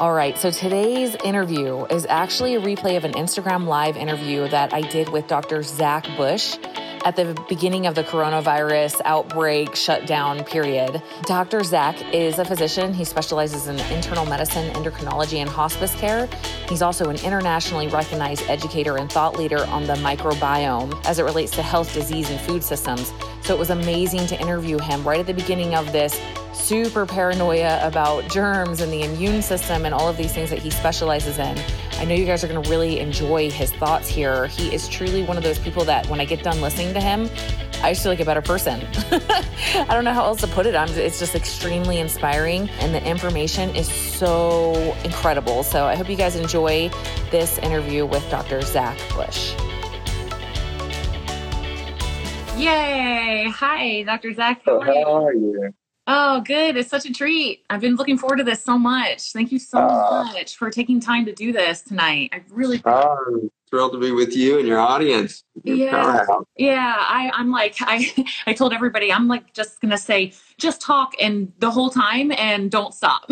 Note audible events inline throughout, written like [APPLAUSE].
All right, so today's interview is actually a replay of an Instagram live interview that I did with Dr. Zach Bush at the beginning of the coronavirus outbreak shutdown period. Dr. Zach is a physician. He specializes in internal medicine, endocrinology, and hospice care. He's also an internationally recognized educator and thought leader on the microbiome as it relates to health, disease, and food systems. So it was amazing to interview him right at the beginning of this super paranoia about germs and the immune system and all of these things that he specializes in. I know you guys are going to really enjoy his thoughts here. He is truly one of those people that when I get done listening to him, I just feel like a better person. [LAUGHS] I don't know how else to put it. I'm, it's just extremely inspiring, and the information is so incredible. So I hope you guys enjoy this interview with Dr. Zach Bush. Yay! Hi, Dr. Zach. How are you? How are you? Oh, good. It's such a treat. I've been looking forward to this so much. Thank you so uh, much for taking time to do this tonight. I really I'm thrilled to be with you and your audience. yeah. Yeah. I, I'm like, [LAUGHS] I, I told everybody, I'm like just gonna say just talk and the whole time and don't stop. [LAUGHS]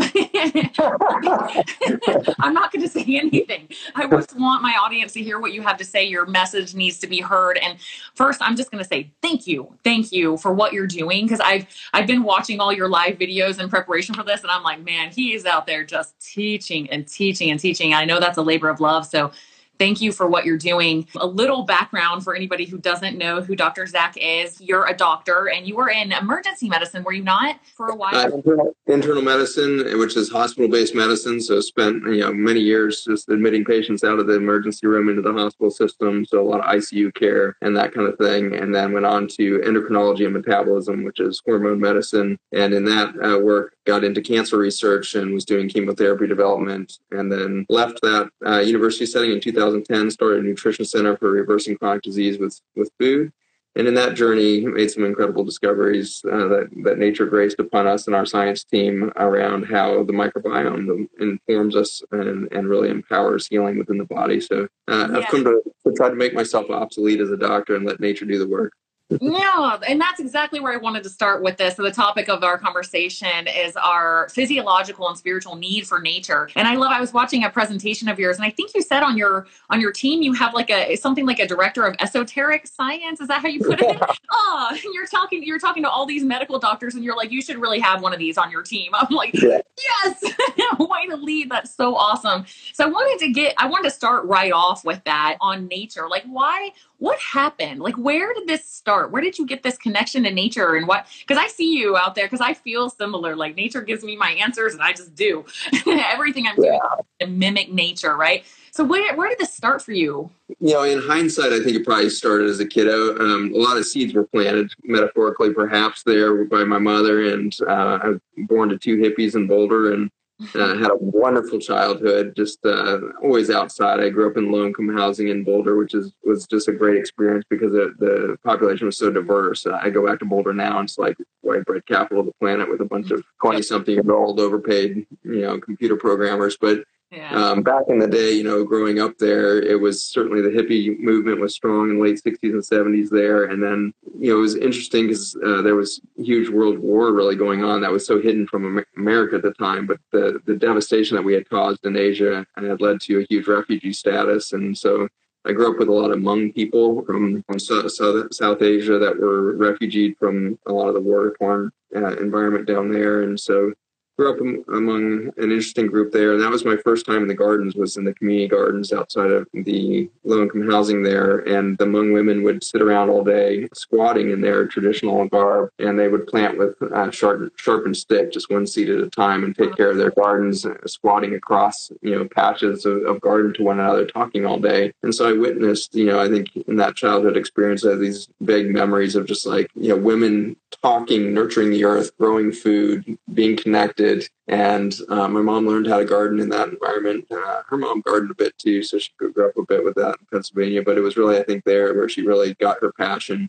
I'm not going to say anything. I just want my audience to hear what you have to say. Your message needs to be heard. And first, I'm just going to say thank you, thank you for what you're doing because I've I've been watching all your live videos in preparation for this, and I'm like, man, he is out there just teaching and teaching and teaching. I know that's a labor of love, so Thank you for what you're doing. A little background for anybody who doesn't know who Dr. Zach is. You're a doctor and you were in emergency medicine, were you not, for a while? Uh, internal, medicine, which is hospital based medicine. So spent you know many years just admitting patients out of the emergency room into the hospital system. So a lot of ICU care and that kind of thing. And then went on to endocrinology and metabolism, which is hormone medicine. And in that uh, work, got into cancer research and was doing chemotherapy development. And then left that uh, university setting in 2000. 2010, started a nutrition center for reversing chronic disease with, with food. And in that journey, made some incredible discoveries uh, that, that nature graced upon us and our science team around how the microbiome informs us and, and really empowers healing within the body. So uh, yeah. I've come to, to try to make myself obsolete as a doctor and let nature do the work yeah, and that's exactly where I wanted to start with this. So the topic of our conversation is our physiological and spiritual need for nature. And I love I was watching a presentation of yours and I think you said on your on your team you have like a something like a director of esoteric science. Is that how you put it? [LAUGHS] oh, you're talking you're talking to all these medical doctors and you're like you should really have one of these on your team. [LAUGHS] I'm like, yeah. yes. [LAUGHS] Way to lead. That's so awesome. So I wanted to get I wanted to start right off with that on nature. Like why what happened? Like, where did this start? Where did you get this connection to nature and what? Because I see you out there because I feel similar. Like, nature gives me my answers and I just do [LAUGHS] everything I'm doing to mimic nature, right? So, where, where did this start for you? You know, in hindsight, I think it probably started as a kiddo. Um, a lot of seeds were planted, metaphorically, perhaps, there by my mother. And uh, I was born to two hippies in Boulder. And uh, had a wonderful childhood, just uh, always outside. I grew up in low income housing in Boulder, which is was just a great experience because the, the population was so diverse. Uh, I go back to Boulder now, and it's like white bread capital of the planet with a bunch of twenty something year old overpaid, you know, computer programmers. But yeah. Um, back in the day, you know, growing up there, it was certainly the hippie movement was strong in the late 60s and 70s there. And then, you know, it was interesting because uh, there was huge world war really going on that was so hidden from America at the time. But the, the devastation that we had caused in Asia had led to a huge refugee status. And so I grew up with a lot of Hmong people from, from South, South Asia that were refugeed from a lot of the war torn uh, environment down there. And so grew up among an interesting group there and that was my first time in the gardens was in the community gardens outside of the low income housing there and the Hmong women would sit around all day squatting in their traditional garb and they would plant with a sharp, sharpened stick just one seed at a time and take care of their gardens uh, squatting across you know patches of, of garden to one another talking all day. And so i witnessed you know i think in that childhood experience i have these vague memories of just like you know women talking nurturing the earth growing food being connected did. And uh, my mom learned how to garden in that environment. Uh, her mom gardened a bit too, so she grew up a bit with that in Pennsylvania. But it was really, I think, there where she really got her passion.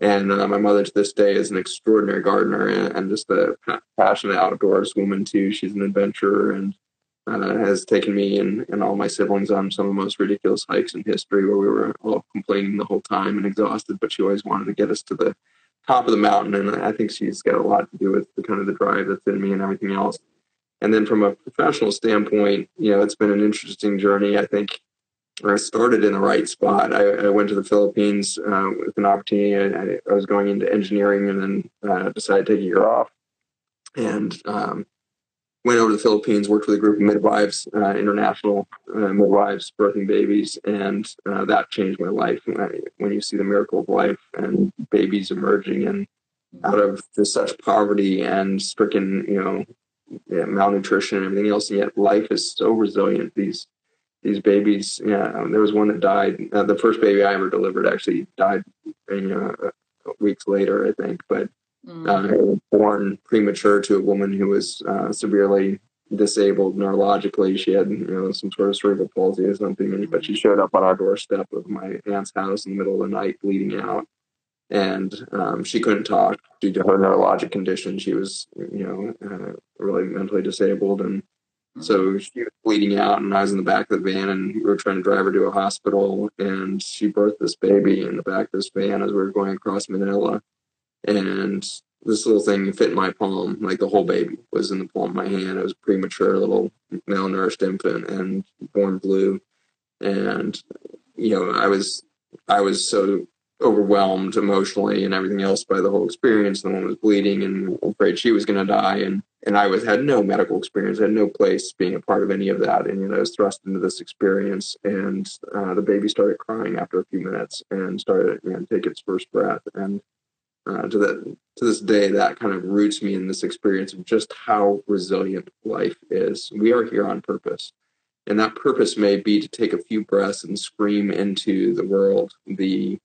And uh, my mother to this day is an extraordinary gardener and, and just a passionate outdoors woman too. She's an adventurer and uh, has taken me and, and all my siblings on some of the most ridiculous hikes in history where we were all complaining the whole time and exhausted, but she always wanted to get us to the top of the mountain. And I think she's got a lot to do with the kind of the drive that's in me and everything else. And then from a professional standpoint, you know, it's been an interesting journey. I think I started in the right spot. I, I went to the Philippines uh, with an opportunity. I, I, was going into engineering and then uh, decided to take a year off and um, went over to the Philippines, worked with a group of midwives, uh, international uh, midwives, birthing babies, and uh, that changed my life. When, you see the miracle of life and babies emerging and out of such poverty and stricken, you know, yeah, malnutrition and everything else, and yet life is so resilient. These these babies, yeah, um, there was one that died. Uh, the first baby I ever delivered actually died, you know, weeks later, I think, but mm. uh, born premature to a woman who was uh, severely disabled neurologically. She had, you know, some sort of cerebral palsy or something, but she showed up on our doorstep of my aunt's house in the middle of the night, bleeding out and um, she couldn't talk due to her neurologic condition. She was, you know, uh, really mentally disabled, and so mm-hmm. she was bleeding out. And I was in the back of the van, and we were trying to drive her to a hospital. And she birthed this baby in the back of this van as we were going across Manila. And this little thing fit in my palm, like the whole baby was in the palm of my hand. It was a premature little malnourished infant and born blue. And you know, I was I was so overwhelmed emotionally and everything else by the whole experience. The woman was bleeding and afraid she was going to die, and and I was had no medical experience, had no place being a part of any of that, and you know, I was thrust into this experience, and uh, the baby started crying after a few minutes and started you know take its first breath, and uh, to that to this day, that kind of roots me in this experience of just how resilient life is. We are here on purpose. And that purpose may be to take a few breaths and scream into the world the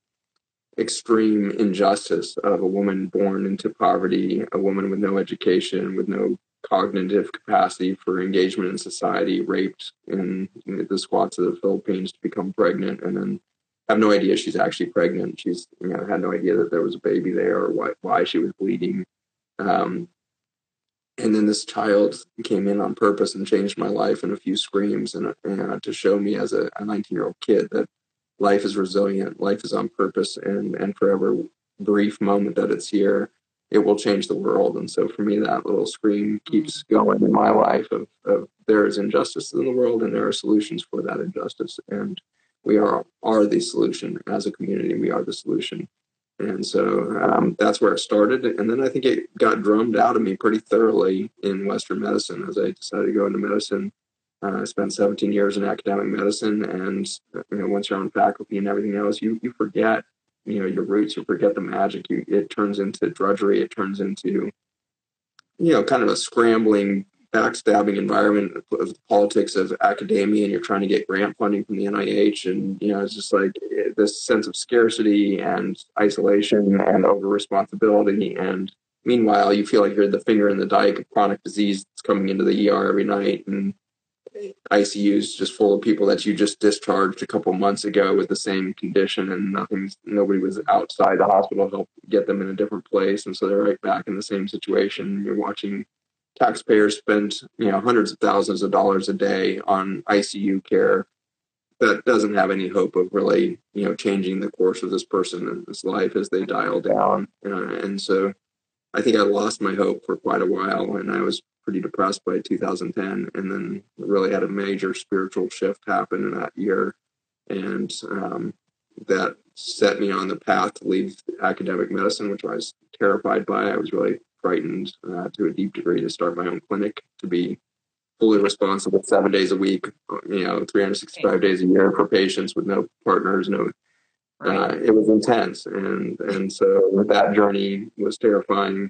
extreme injustice of a woman born into poverty, a woman with no education, with no cognitive capacity for engagement in society, raped in, the squats of the Philippines to become pregnant, and then have no idea she's actually pregnant. She's you know had no idea that there was a baby there or why why she was bleeding. Um, and then this child came in on purpose and changed my life in a few screams and, and to show me as a 19 year old kid that life is resilient, life is on purpose, and and for every brief moment that it's here, it will change the world. And so for me, that little scream keeps going in my life of, of there is injustice in the world, and there are solutions for that injustice, and we are are the solution as a community. We are the solution. And so um, that's where it started. And then I think it got drummed out of me pretty thoroughly in Western medicine as I decided to go into medicine uh, I spent 17 years in academic medicine, and you know, once you're on faculty and everything else, you you forget you know your roots, you forget the magic. You, it turns into drudgery. It turns into you know kind of a scrambling, backstabbing environment of politics of academia, and you're trying to get grant funding from the NIH, and you know it's just like eh, this sense of scarcity and isolation and over responsibility and meanwhile you feel like you're the finger in the dike of chronic disease that's coming into the ER every night and ICUs just full of people that you just discharged a couple months ago with the same condition, and nothing's nobody was outside the hospital to help get them in a different place, and so they're right back in the same situation. You're watching taxpayers spend you know hundreds of thousands of dollars a day on ICU care that doesn't have any hope of really you know changing the course of this person and this life as they dial down, uh, and so I think I lost my hope for quite a while, and I was pretty depressed by 2010, and then really had a major spiritual shift happen in that year, and um, that set me on the path to leave academic medicine, which I was terrified by. I was really frightened uh, to a deep degree to start my own clinic, to be fully responsible seven days a week, you know, 365 days a year for patients with no partners, no. Uh, it was intense, and and so that journey was terrifying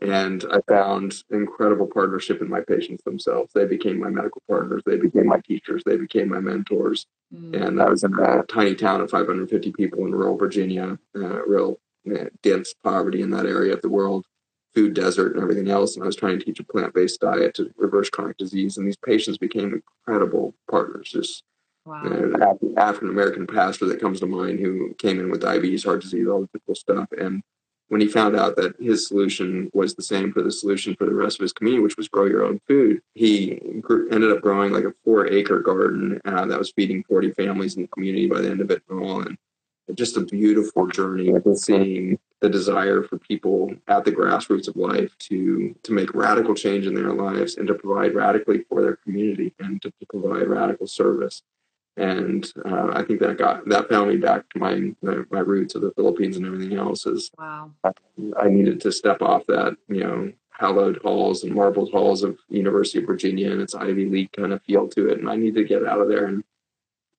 and I found incredible partnership in my patients themselves. They became my medical partners. They became my teachers. They became my mentors. Mm. And I was in a tiny town of 550 people in rural Virginia, uh, real uh, dense poverty in that area of the world, food desert and everything else. And I was trying to teach a plant based diet to reverse chronic disease. And these patients became incredible partners. Just wow. an African American pastor that comes to mind who came in with diabetes, heart disease, all the typical stuff. And when he found out that his solution was the same for the solution for the rest of his community, which was grow your own food, he ended up growing like a four acre garden uh, that was feeding 40 families in the community by the end of it and all. And just a beautiful journey seeing the desire for people at the grassroots of life to to make radical change in their lives and to provide radically for their community and to, to provide radical service and uh, I think that got that found me back to my my roots of the Philippines and everything else. Is wow, I, I needed to step off that you know hallowed halls and marbled halls of University of Virginia and its Ivy League kind of feel to it, and I need to get out of there and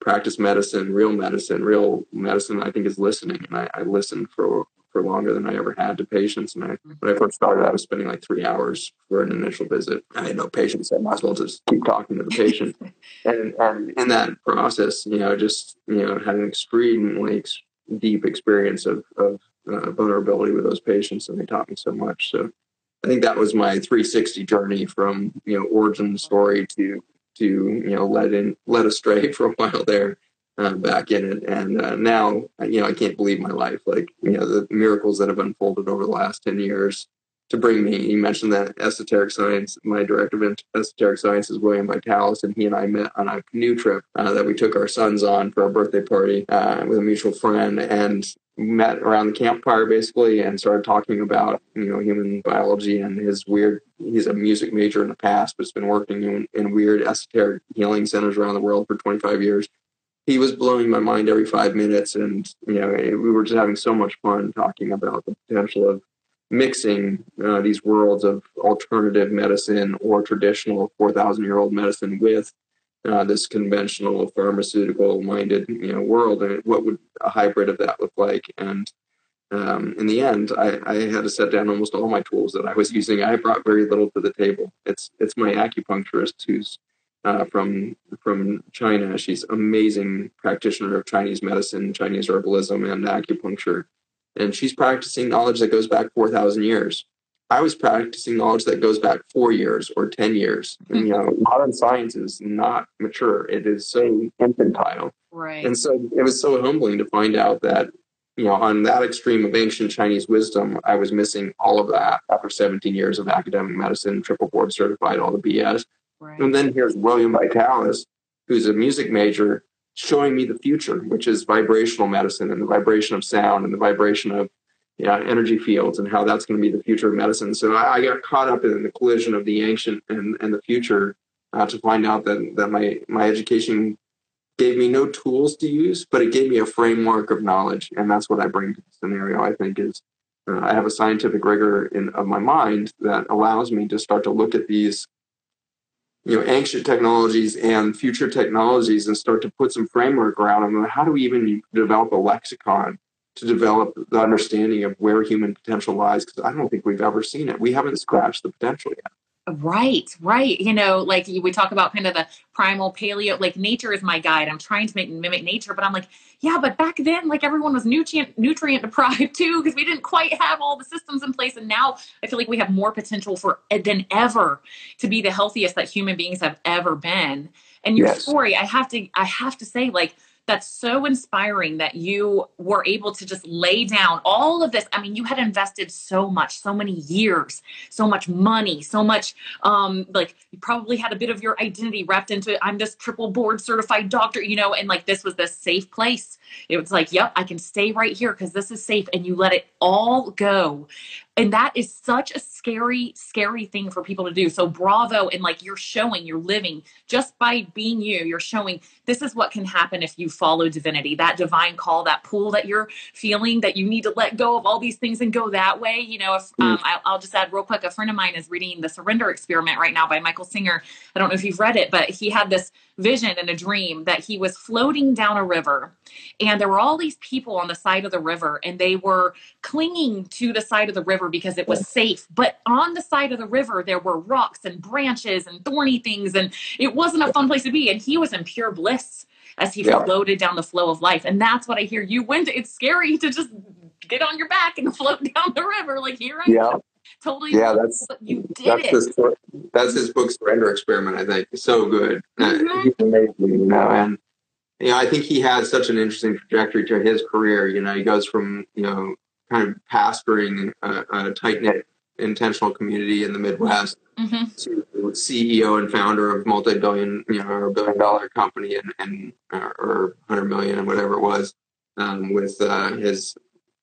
practice medicine, real medicine, real medicine. I think is listening, and I, I listened for for longer than I ever had to patients. And I, when I first started, I was spending like three hours for an initial visit. I had no patience. So I might as well just keep talking to the patient. [LAUGHS] and, and in that process, you know, just, you know, had an extremely ex- deep experience of, of uh, vulnerability with those patients. And they taught me so much. So I think that was my 360 journey from, you know, origin story to, to, you know, led in, led astray [LAUGHS] for a while there uh, back in it. And uh, now, you know, I can't believe my life. Like, you know, the miracles that have unfolded over the last 10 years to bring me. You mentioned that esoteric science. My director of esoteric science is William Vitalis, and he and I met on a canoe trip uh, that we took our sons on for our birthday party uh, with a mutual friend, and met around the campfire basically, and started talking about you know human biology and his weird. He's a music major in the past, but has been working in, in weird esoteric healing centers around the world for 25 years he was blowing my mind every five minutes, and you know we were just having so much fun talking about the potential of mixing uh, these worlds of alternative medicine or traditional four thousand year old medicine with uh, this conventional pharmaceutical minded you know world, and what would a hybrid of that look like? And um, in the end, I, I, had to set down almost all my tools that I was [LAUGHS] using. I brought very little to the table. It's it's my acupuncturist who's uh, from from China. She's amazing practitioner of Chinese medicine, Chinese herbalism, and acupuncture, and she's practicing knowledge that goes back four thousand years. I was practicing knowledge that goes back four years or ten years. And, you know, mm-hmm. modern science is not mature; it is so infantile. Right. And so it was so humbling to find out that you know, on that extreme of ancient Chinese wisdom, I was missing all of that after 17 years of academic medicine, triple board certified, all the BS. Right. And then here's William Vitalis, who's a music major, showing me the future, which is vibrational medicine and the vibration of sound and the vibration of yeah, energy fields and how that's going to be the future of medicine. So I, I got caught up in the collision of the ancient and, and the future uh, to find out that, that my, my education gave me no tools to use, but it gave me a framework of knowledge. And that's what I bring to the scenario, I think, is uh, I have a scientific rigor in, of my mind that allows me to start to look at these you know ancient technologies and future technologies and start to put some framework around them. How do we even develop a lexicon to develop the understanding of where human potential lies? Because i don't think we've ever seen it. We haven't scratched the potential yet Right, right. You know, like we talk about kind of the primal paleo, like nature is my guide. I'm trying to make mimic nature, but I'm like, yeah, but back then, like everyone was nutrient nutrient deprived [LAUGHS] too, because we didn't quite have all the systems in place. And now I feel like we have more potential for eh, than ever to be the healthiest that human beings have ever been. And your yes. story, I have to, I have to say, like that's so inspiring that you were able to just lay down all of this. I mean, you had invested so much, so many years, so much money, so much um like you probably had a bit of your identity wrapped into I'm this triple board certified doctor, you know, and like this was this safe place. It was like, yep, I can stay right here because this is safe and you let it all go. And that is such a scary scary thing for people to do. So bravo and like you're showing you're living. Just by being you you're showing this is what can happen if you follow divinity. That divine call that pull that you're feeling that you need to let go of all these things and go that way. You know if um, mm. I'll, I'll just add real quick a friend of mine is reading the surrender experiment right now by michael singer. I don't know if you've read it but he had this vision and a dream that he was floating down a river and there were all these people on the side of the river and they were clinging to the side of the river because it was safe. But on the side of the river there were rocks and branches and thorny things and it wasn't a fun place to be. And he was in pure bliss as he yeah. floated down the flow of life. And that's what i hear you went it's scary to just get on your back and [LAUGHS] float down the river. Like here i yeah. am. Totally yeah that's you did that's it. His, that's his book surrender experiment i think. So good. Mm-hmm. uh, he's amazing you know and you know i think he has such an interesting trajectory to his career you know he goes from you know kind of pastoring a, a tight-knit intentional community in the midwest mm-hmm. to ceo and founder of multi-billion you know or billion dollar company and, and uh, or 100 million and whatever it was um, with uh, his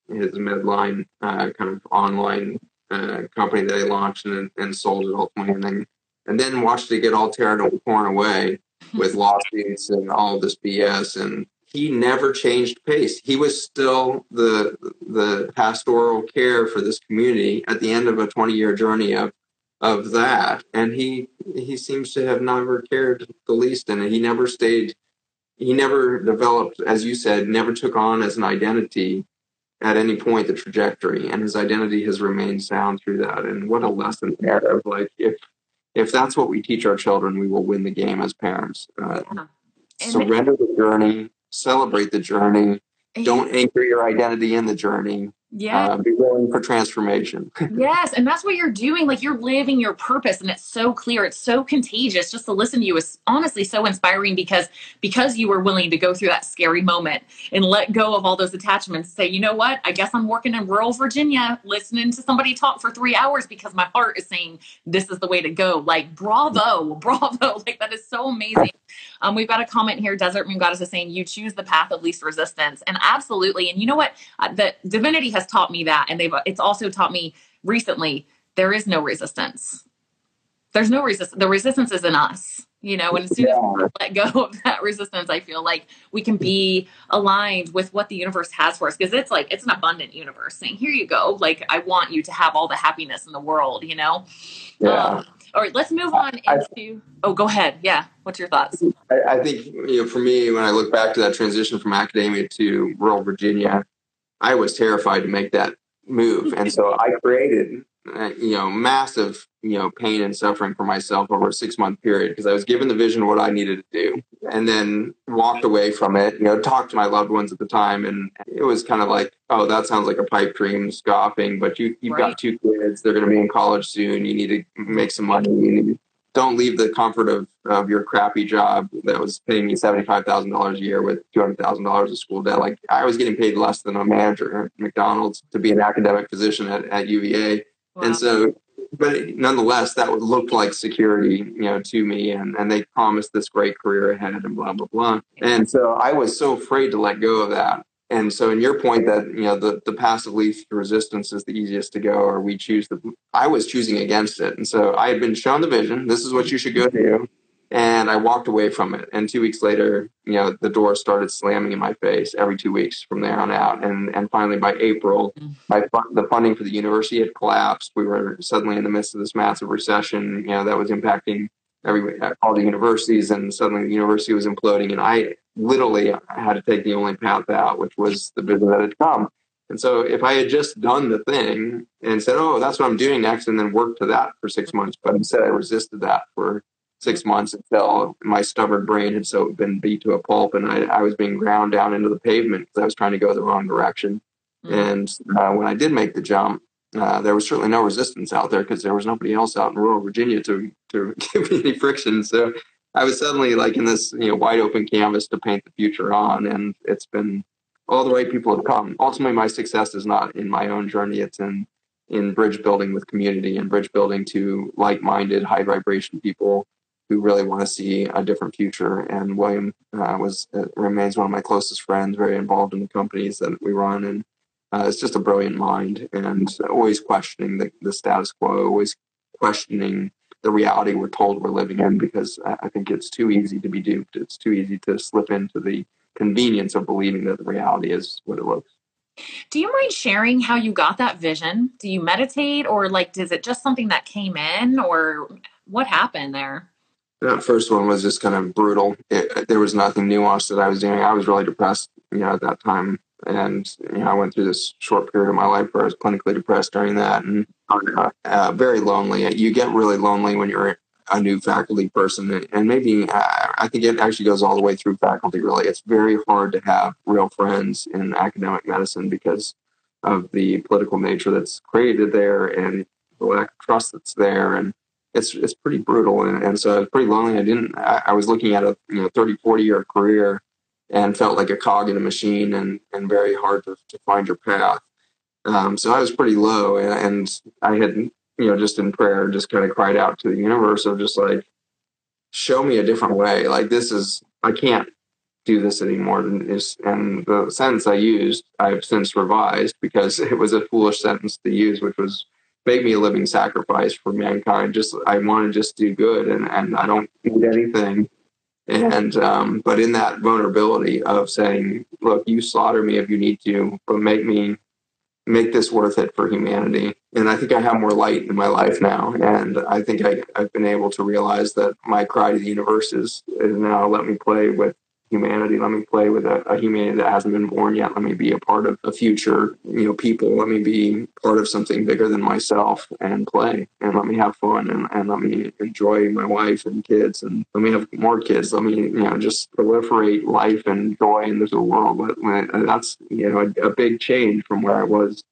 his Medline uh, kind of online uh, company that he launched and, and sold it ultimately, and then and then watched it get all torn, torn away with [LAUGHS] lawsuits and all this BS. And he never changed pace. He was still the the pastoral care for this community at the end of a 20 year journey of of that. And he he seems to have never cared the least in it. He never stayed. He never developed, as you said, never took on as an identity at any point the trajectory, and his identity has remained sound through that. And what a lesson there of like if if that's what we teach our children, we will win the game as parents. Uh, yeah. Surrender the journey, celebrate the journey. Don't anchor your identity in the journey. Yeah. Uh, be willing for transformation. [LAUGHS] yes. And that's what you're doing. Like you're living your purpose and it's so clear. It's so contagious. Just to listen to you is honestly so inspiring because because you were willing to go through that scary moment and let go of all those attachments. Say, you know what? I guess I'm working in rural Virginia, listening to somebody talk for three hours because my heart is saying this is the way to go. Like bravo, [LAUGHS] bravo. Like that is so amazing. Um, we've got a comment here. Desert Moon Goddess is saying you choose the path of least resistance. And absolutely. And you know what? Uh, the divinity has taught me that. And they've it's also taught me recently there is no resistance. There's no resistance. The resistance is in us, you know, and as soon as we let go of that resistance, I feel like we can be aligned with what the universe has for us. Because it's like it's an abundant universe saying, Here you go. Like I want you to have all the happiness in the world, you know? Yeah. Um, all right, let's move on into. Oh, go ahead. Yeah, what's your thoughts? I, I, think you know, for me, when I look back to that transition from academia to rural Virginia, I was terrified to make that move, and so I created, uh, you know, massive, you know, pain and suffering for myself over a six month period because I was given the vision of what I needed to do, and then walked away from it. You know, talked to my loved ones at the time, and it was kind of like, oh, that sounds like a pipe dream, scoffing. But you, you've right. got two kids; they're going to be in college soon. You need to make some money. You need don't leave the comfort of, of your crappy job that was paying me $75,000 a year with $200,000 of school debt. Like I was getting paid less than a manager at McDonald's to be an academic physician at, at UVA. Wow. And so, but nonetheless, that looked like security, you know, to me. And, and they promised this great career ahead and blah, blah, blah. And so I was so afraid to let go of that. And so, in your point that you know the the passive least resistance is the easiest to go, or we choose the, I was choosing against it, and so I had been shown the vision. This is what you should go do, and I walked away from it. And two weeks later, you know, the door started slamming in my face every two weeks from there on out. And and finally, by April, mm. my the funding for the university had collapsed. We were suddenly in the midst of this massive recession. You know, that was impacting every all the universities, and suddenly the university was imploding. And I literally had to take the only path out, which was the business that had come. And so if I had just done the thing and said, "Oh, that's what I'm doing next," and then worked to that for six months, but instead I resisted that for six months until my stubborn brain had so been beat to a pulp, and I, I was being ground down into the pavement because I was trying to go the wrong direction. Mm-hmm. And uh, when I did make the jump, uh, there was certainly no resistance out there because there was nobody else out in rural Virginia to to [LAUGHS] give me any friction. So I was suddenly like in this you know wide open canvas to paint the future on, and it's been all the right people have come. Ultimately, my success is not in my own journey; it's in in bridge building with community and bridge building to like-minded, high vibration people who really want to see a different future. And William uh, was uh, remains one of my closest friends, very involved in the companies that we run, and uh, it's just a brilliant mind and always questioning the, the status quo, always questioning the reality we're told we're living in because I think it's too easy to be duped. It's too easy to slip into the convenience of believing that the reality is what it looks. Do you mind sharing how you got that vision? Do you meditate or like is it just something that came in or what happened there? That first one was just kind of brutal. It, there was nothing nuanced that I was doing. I was really depressed, you know, at that time and you know, I went through this short period of my life where I was clinically depressed during that, and uh, uh, very lonely. You get really lonely when you're a new faculty person, and maybe uh, I think it actually goes all the way through faculty. Really, it's very hard to have real friends in academic medicine because of the political nature that's created there and the lack of trust that's there, and it's it's pretty brutal. And, and so I was pretty lonely. I didn't. I, I was looking at a you know 30, 40 year career and felt like a cog in a machine and, and very hard to, to find your path. Um, so I was pretty low and, and, I had, you know, just in prayer, just kind of cried out to the universe of just like, show me a different way. Like this is, I can't do this anymore. And, and the sentence I used, I've since revised because [LAUGHS] it was a foolish sentence to use, which was make me a living sacrifice for mankind. Just I want to just do good, and and I don't need anything. And um, but in that vulnerability of saying, look, you slaughter me if you need to, but make me make this worth it for humanity. And I think I have more light in my life now. And I think I, have been able to realize that my cry to the universe is, is now let me play with humanity. Let me play with a, a, humanity that hasn't been born yet. Let me be a part of a future, you know, people. Let me be part of something bigger than myself and play and let me have fun and, and let me enjoy my wife and kids and let me have more kids. Let me, you know, just proliferate life and joy in this world. But that's, you know, a, a big change from where I was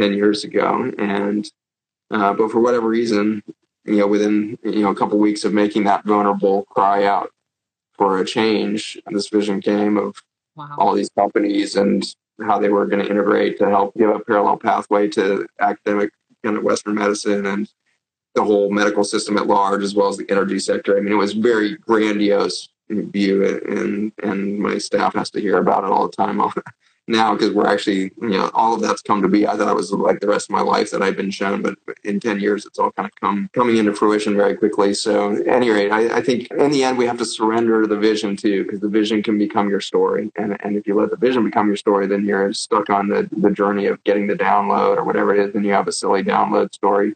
10 years ago. And, uh, but for whatever reason, you know, within, you know, a couple of weeks of making that vulnerable cry out for a change. This vision came of wow. all these companies and how they were going to integrate to help give a parallel pathway to academic kind of Western medicine and the whole medical system at large, as well as the energy sector. I mean, it was very grandiose view, and and my staff has to hear about it all the time. Now because we're actually you know all of that's come to be. I thought it was like the rest of my life that i've been shown but in 10 years it's all kind of come coming into fruition very quickly. So at any rate I, I think in the end we have to surrender the vision too because the vision can become your story. And, and if you let the vision become your story then you're stuck on the, the journey of getting the download or whatever it is and you have a silly download story.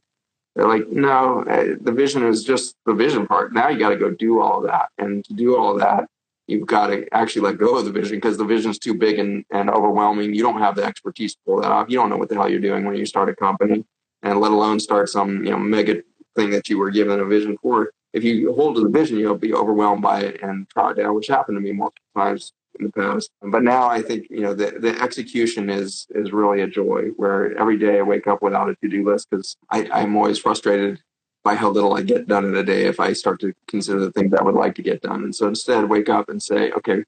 They're like no eh, the vision is just the vision part. Now you got to go do all that. And to do all that you've got to actually let go of the vision because the vision's too big and, and overwhelming. You don't have the expertise to pull that off. You don't know what the hell you're doing when you start a company, and let alone start some you know mega thing that you were given a vision for. If you hold to the vision, you'll be overwhelmed by it and trot down, which happened to me multiple times in the past. But now I think you know the, the execution is is really a joy. Where every day I wake up without a to do list because I'm always frustrated by how little I get done in a day if I start to consider the things I would like to get done. And so instead, wake up and say, okay,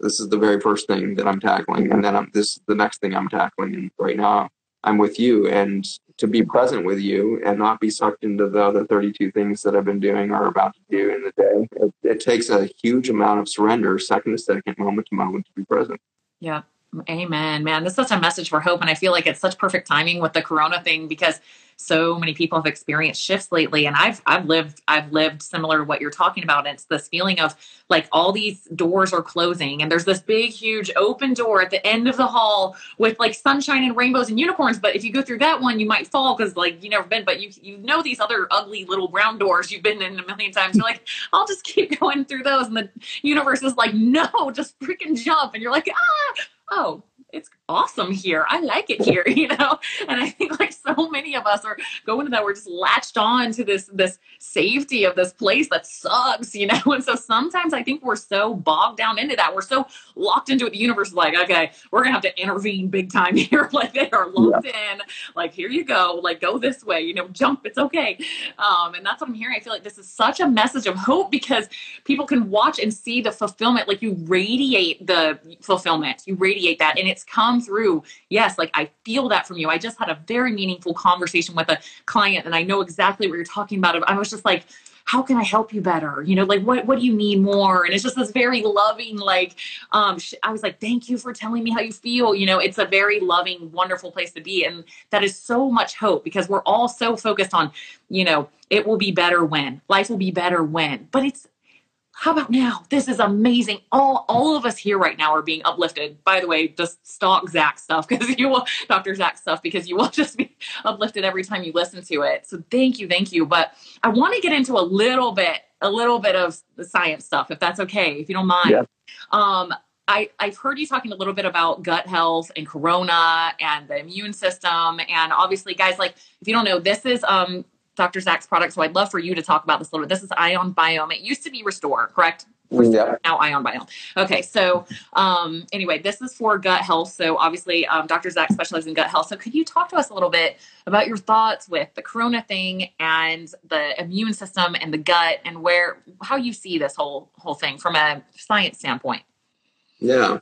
this is the very first thing that I'm tackling, and then I'm, this is the next thing I'm tackling. And right now, I'm with you, and to be present with you and not be sucked into the other 32 things that I've been doing or about to do in the day. It, it takes a huge amount of surrender, second to second, moment to moment, to be present. Yeah. Amen, man. This is such a message for hope. And I feel like it's such perfect timing with the corona thing because so many people have experienced shifts lately and i've i've lived i've lived similar to what you're talking about it's this feeling of like all these doors are closing and there's this big huge open door at the end of the hall with like sunshine and rainbows and unicorns but if you go through that one you might fall because like you never been but you you know these other ugly little brown doors you've been in a million times you're like i'll just keep [LAUGHS] going through those and the universe is like no just freaking jump and you're like ah oh it's awesome here. I like it here, [LAUGHS] you know? And I think like so many of us are going to that, we're just latched on to this this safety of this place that sucks, you [LAUGHS] know? And so sometimes I think we're so bogged down into that. We're so locked into it. The universe is like, okay, we're gonna have to intervene big time [LAUGHS] here. like they are locked yeah. in, like here you go, like go this way, you know, jump, it's okay. Um, and that's what I'm hearing. I feel like this is such a message of hope because people can watch and see the fulfillment, like you radiate the fulfillment, you radiate that, and it's come through. Yes, like I feel that from you. I just had a very meaningful conversation with a client and I know exactly what you're talking about. I was just like, how can I help you better? You know, like what what do you need more? And it's just this very loving, like um, I was like, thank you for telling me how you feel. You know, it's a very loving, wonderful place to be, and that is so much hope because we're all so focused on, you know, it will be better when life will be better when, but it's how about now? This is amazing. All all of us here right now are being uplifted. By the way, just stalk Zach stuff because you will Dr. Zach stuff because [LAUGHS] you will just be uplifted every time you listen to it. So thank you, thank you. But I want to get into a little bit, a little bit of the science stuff, if that's okay, if you don't mind. Yeah. Um, I, I've heard you talking a little bit about gut health and corona and the immune system. And obviously, guys, like if you don't know, this is um Dr. Zach's product. So I'd love for you to talk about this a little bit. This is Ion Biome. It used to be Restore, correct? Yeah. Now Ion Biome. Okay. So um, anyway, this is for gut health. So obviously, um, Dr. Zach specializes in gut health. So could you talk to us a little bit about your thoughts with the corona thing and the immune system and the gut and where how you see this whole whole thing from a science standpoint? Yeah.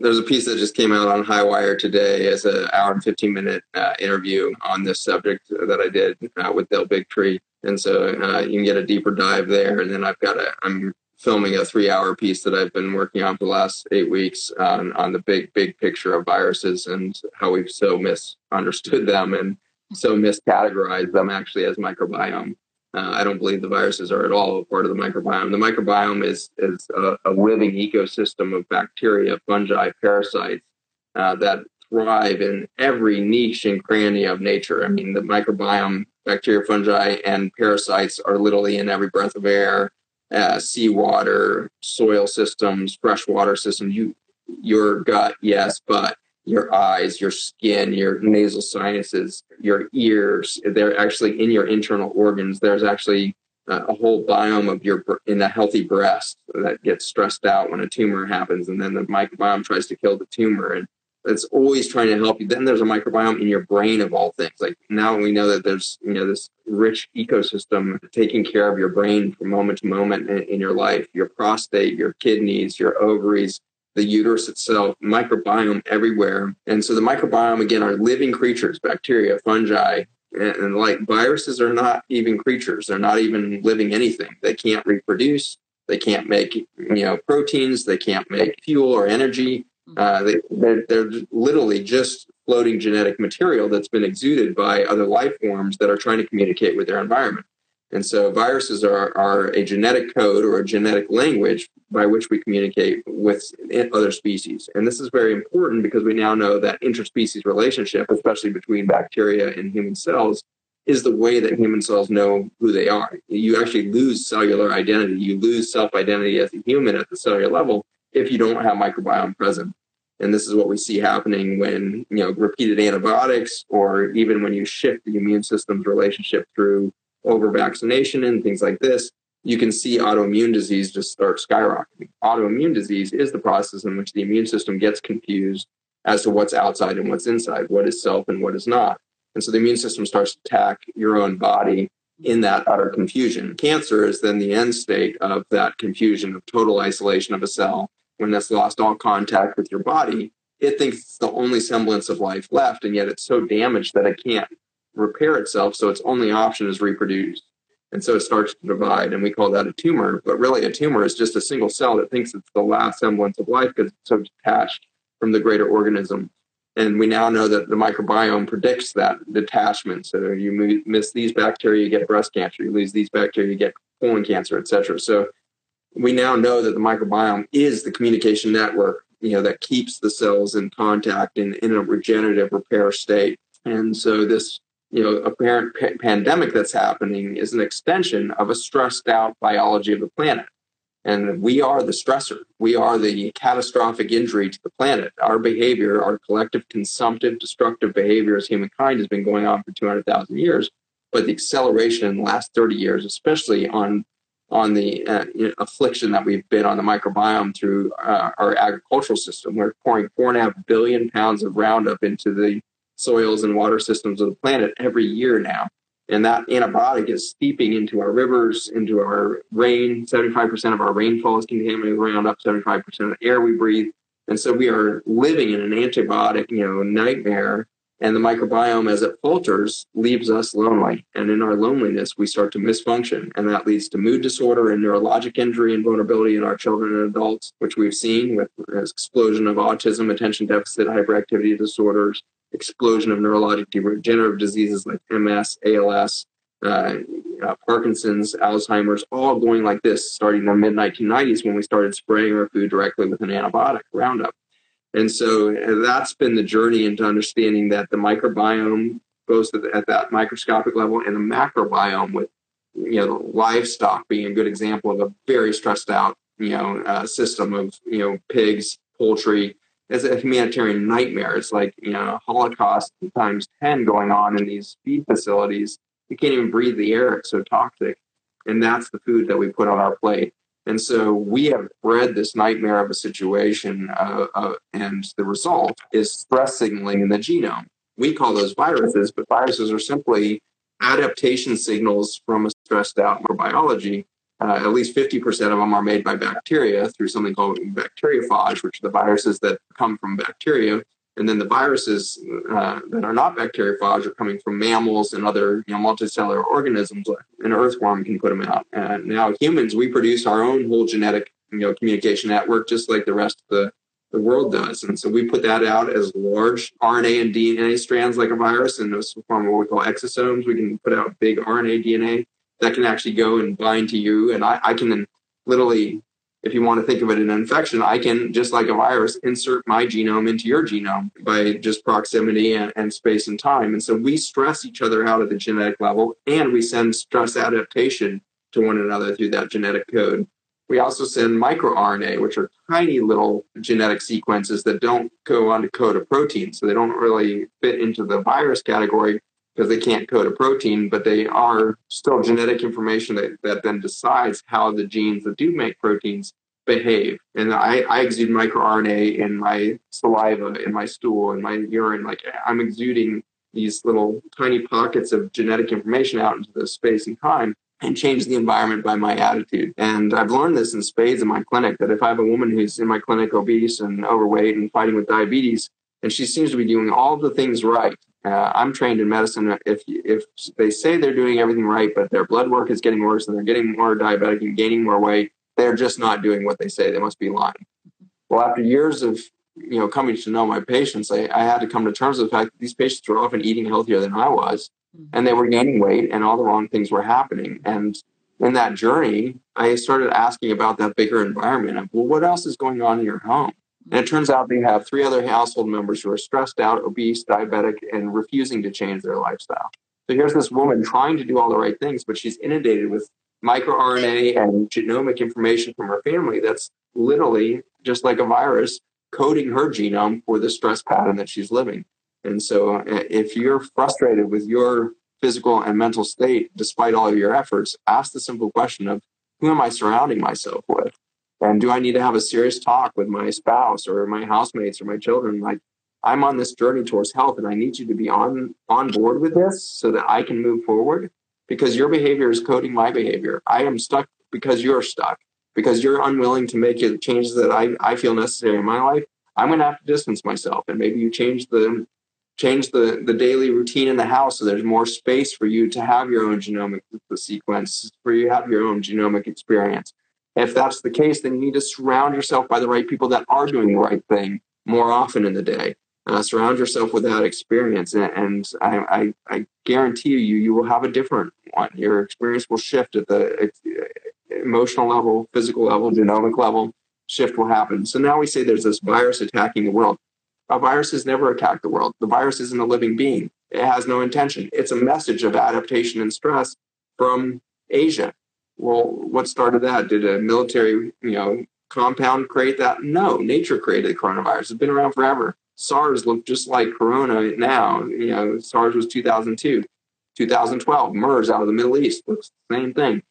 There's a piece that just came out on Highwire today as an hour and 15 minute uh, interview on this subject that I did uh, with Del Bigtree. And so uh, you can get a deeper dive there. And then I've got a, I'm filming a three hour piece that I've been working on for the last eight weeks on, on the big, big picture of viruses and how we've so misunderstood them and so miscategorized them actually as microbiome. Uh, I don't believe the viruses are at all a part of the microbiome. The microbiome is, is a, a living ecosystem of bacteria, fungi, parasites uh, that thrive in every niche and cranny of nature. I mean, the microbiome, bacteria, fungi, and parasites are literally in every breath of air, uh, seawater, soil systems, freshwater systems. You, your gut, yes, but your eyes, your skin, your nasal sinuses, your ears, they're actually in your internal organs. There's actually uh, a whole biome of your in a healthy breast that gets stressed out when a tumor happens, and then the microbiome tries to kill the tumor. And it's always trying to help you. Then there's a microbiome in your brain of all things. Like now we know that there's you know this rich ecosystem taking care of your brain from moment to moment in, in your life. Your prostate, your kidneys, your ovaries, the uterus itself, microbiome everywhere. And so the microbiome again are living creatures, bacteria, fungi, and, and like viruses are not even creatures. They're not even living anything. They can't reproduce. They can't make you know proteins. They can't make fuel or energy uh, they, they're, they're literally just floating genetic material that's been exuded by other life forms that are trying to communicate with their environment. And so viruses are, are a genetic code or a genetic language by which we communicate with other species. And this is very important because we now know that interspecies relationship, especially between bacteria and human cells, is the way that human cells know who they are. You actually lose cellular identity. You lose self identity as a human at the cellular level if you don't have microbiome present. And this is what we see happening when, you know, repeated antibiotics or even when you shift the immune system's relationship through over vaccination and things like this, you can see autoimmune disease just start skyrocketing. Autoimmune disease is the process in which the immune system gets confused as to what's outside and what's inside, what is self and what is not. And so the immune system starts to attack your own body in that utter confusion. Cancer is then the end state of that confusion of total isolation of a cell when it's lost all contact with your body, it thinks it's the only semblance of life left, and yet it's so damaged that it can't repair itself. So its only option is reproduce. And so it starts to divide, and we call that a tumor. But really, a tumor is just a single cell that thinks it's the last semblance of life because it's so detached from the greater organism. And we now know that the microbiome predicts that detachment. So you miss these bacteria, you get breast cancer. You lose these bacteria, you get colon cancer, et cetera. So we now know that the microbiome is the communication network you know that keeps the cells in contact and in a regenerative repair state and so this you know apparent pa- pandemic that's happening is an extension of a stressed out biology of the planet and we are the stressor we are the catastrophic injury to the planet our behavior our collective consumptive destructive behavior as humankind has been going on for 200000 years but the acceleration in the last 30 years especially on on the uh, you know, affliction that we've been on the microbiome through uh, our agricultural system. We're pouring four and a half billion pounds of Roundup into the soils and water systems of the planet every year now. And that antibiotic is steeping into our rivers, into our rain. 75% of our rainfall is contaminated with Roundup, 75% of the air we breathe. And so we are living in an antibiotic, you know, nightmare and the microbiome, as it falters, leaves us lonely. And in our loneliness, we start to misfunction. And that leads to mood disorder and neurologic injury and vulnerability in our children and adults, which we've seen with explosion of autism, attention deficit hyperactivity disorders, explosion of neurologic degenerative diseases like MS, ALS, uh, uh, Parkinson's, Alzheimer's, all going like this starting in the mid 1990s when we started spraying our food directly with an antibiotic, Roundup. And so that's been the journey into understanding that the microbiome, goes at that microscopic level, and the macrobiome, with you know livestock being a good example of a very stressed out you know uh, system of you know pigs, poultry, as a humanitarian nightmare. It's like you know Holocaust times ten going on in these feed facilities. You can't even breathe the air; it's so toxic. And that's the food that we put on our plate. And so we have bred this nightmare of a situation, uh, uh, and the result is stress signaling in the genome. We call those viruses, but viruses are simply adaptation signals from a stressed out microbiology. Uh, at least 50% of them are made by bacteria through something called bacteriophage, which are the viruses that come from bacteria. And then the viruses uh, that are not bacteriophage are coming from mammals and other you know, multicellular organisms. An earthworm can put them out. And now humans, we produce our own whole genetic you know communication network just like the rest of the the world does. And so we put that out as large RNA and DNA strands like a virus, and those form what we call exosomes. We can put out big RNA DNA that can actually go and bind to you. And I, I can literally, if you want to think of it an infection, I can, just like a virus, insert my genome into your genome by just proximity and, and space and time. And so we stress each other out at the genetic level, and we send stress adaptation to one another through that genetic code. We also send microRNA, which are tiny little genetic sequences that don't go on to code a protein. So they don't really fit into the virus category because they can't code a protein, but they are still genetic information that, that then decides how the genes that do make proteins behave. And I, I exude microRNA in my saliva, in my stool, in my urine. Like I'm exuding these little tiny pockets of genetic information out into the space and time and change the environment by my attitude. And I've learned this in spades in my clinic that if I have a woman who's in my clinic obese and overweight and fighting with diabetes, and she seems to be doing all the things right. Uh, I'm trained in medicine. If if they say they're doing everything right, but their blood work is getting worse and they're getting more diabetic and gaining more weight, they're just not doing what they say. They must be lying. Well, after years of you know coming to know my patients, I, I had to come to terms with the fact that these patients were often eating healthier than I was, and they were gaining weight and all the wrong things were happening. And in that journey, I started asking about that bigger environment of, well, what else is going on in your home? And it turns out they have three other household members who are stressed out, obese, diabetic, and refusing to change their lifestyle. So here's this woman trying to do all the right things, but she's inundated with microRNA and genomic information from her family that's literally just like a virus coding her genome for the stress pattern that she's living. And so uh, if you're frustrated with your physical and mental state, despite all of your efforts, ask the simple question of who am I surrounding myself with? And do I need to have a serious talk with my spouse or my housemates or my children? Like, I'm on this journey towards health and I need you to be on, on board with this so that I can move forward because your behavior is coding my behavior. I am stuck because you're stuck, because you're unwilling to make the changes that I, I feel necessary in my life. I'm going to have to distance myself. And maybe you change the change the, the daily routine in the house so there's more space for you to have your own genomic sequence, for you to have your own genomic experience. If that's the case, then you need to surround yourself by the right people that are doing the right thing more often in the day. Uh, surround yourself with that experience, and, and I, I, I, guarantee you, you will have a different one. Your experience will shift at the emotional level, physical level, genomic level. Shift will happen. So now we say there's this virus attacking the world. A virus has never attacked the world. The virus isn't a living being. It has no intention. It's a message of adaptation and stress from Asia. Well, what started that? Did a military, you know, compound create that? No, nature created coronavirus. It's been around forever. SARS looked just like Corona now. You know, SARS was 2002. 2012, MERS out of the Middle East looks the same thing.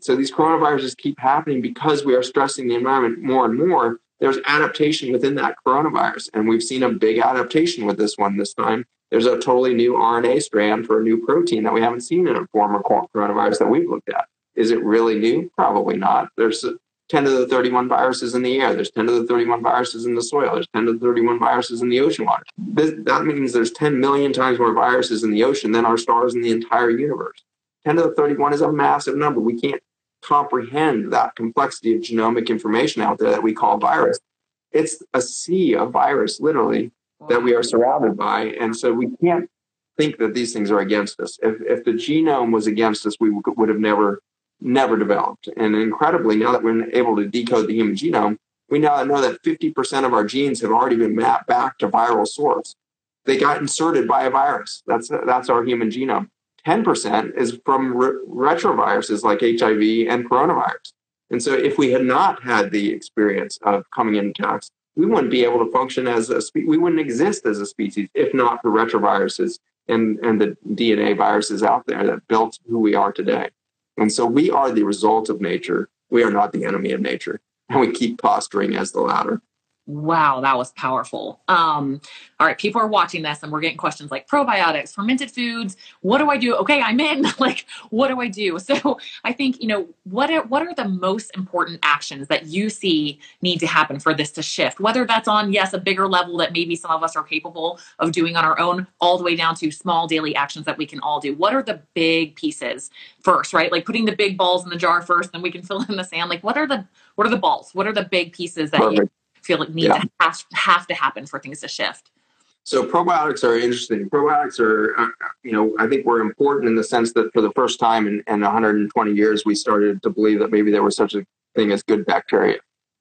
So these coronaviruses keep happening because we are stressing the environment more and more there's adaptation within that coronavirus. And we've seen a big adaptation with this one this time. There's a totally new RNA strand for a new protein that we haven't seen in a former coronavirus that we've looked at. Is it really new? Probably not. There's 10 to the 31 viruses in the air. There's 10 to the 31 viruses in the soil. There's 10 to the 31 viruses in the ocean water. This, that means there's 10 million times more viruses in the ocean than our stars in the entire universe. 10 to the 31 is a massive number. We can't comprehend that complexity of genomic information out there that we call virus. It's a sea of virus, literally, that we are surrounded by. And so we can't think that these things are against us. If, if the genome was against us, we would have never, never developed. And incredibly, now that we're able to decode the human genome, we now know that 50% of our genes have already been mapped back to viral source. They got inserted by a virus. That's, that's our human genome. 10% is from re- retroviruses like HIV and coronavirus. And so if we had not had the experience of coming into attacks, we wouldn't be able to function as a spe- we wouldn't exist as a species if not for retroviruses and, and the DNA viruses out there that built who we are today. And so we are the result of nature. We are not the enemy of nature. And we keep posturing as the latter. Wow, that was powerful. Um, all right, people are watching this and we're getting questions like probiotics, fermented foods. What do I do? Okay, I'm in. [LAUGHS] like, what do I do? [LAUGHS] So I think, you know, what are, what are the most important actions that you see need to happen for this to shift? Whether that's on, yes, a bigger level that maybe some of us are capable of doing on our own, all the way down to small daily actions that we can all do. What are the big pieces first, right? Like putting the big balls in the jar first, then we can [LAUGHS] fill in the sand. Like what are the what are the balls? What are the big pieces that Perfect. you feel like need yeah. to have, have to happen for things to shift? So probiotics are interesting. Probiotics are, uh, you know, I think were important in the sense that for the first time in, in 120 years, we started to believe that maybe there was such a thing as good bacteria.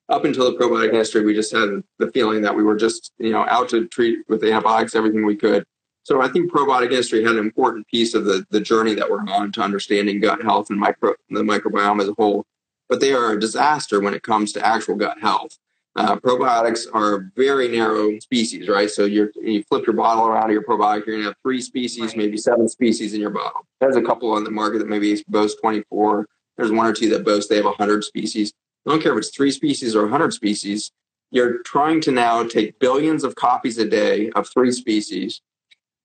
Up until the probiotic industry, we just had the feeling that we were just, you know, out to treat with antibiotics everything we could. So I think probiotic industry had an important piece of the, the journey that we're on to understanding gut health and micro, the microbiome as a whole. But they are a disaster when it comes to actual gut health. Uh, probiotics are very narrow species, right? So you you flip your bottle around your probiotic, you're gonna have three species, right. maybe seven species in your bottle. There's a couple on the market that maybe boast 24. There's one or two that boast they have 100 species. I don't care if it's three species or 100 species. You're trying to now take billions of copies a day of three species,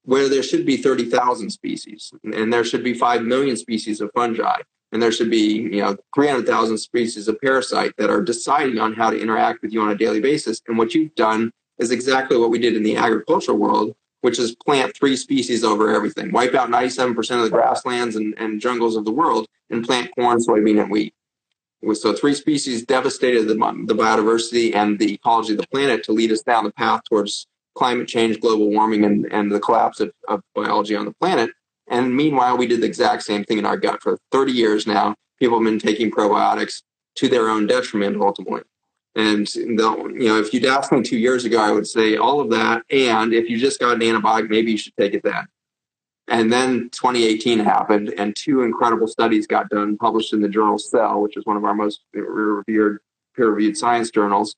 where there should be 30,000 species, and there should be 5 million species of fungi and there should be you know 300,000 species of parasite that are deciding on how to interact with you on a daily basis. And what you've done is exactly what we did in the agricultural world, which is plant three species over everything, wipe out 97% of the grasslands and, and jungles of the world, and plant corn, soybean, and wheat. So three species devastated the, the biodiversity and the ecology of the planet to lead us down the path towards climate change, global warming, and, and the collapse of, of biology on the planet. And meanwhile, we did the exact same thing in our gut for 30 years now. People have been taking probiotics to their own detriment ultimately. And you know, if you'd asked me two years ago, I would say all of that. And if you just got an antibiotic, maybe you should take it then. And then 2018 happened, and two incredible studies got done, published in the journal Cell, which is one of our most revered peer-reviewed science journals,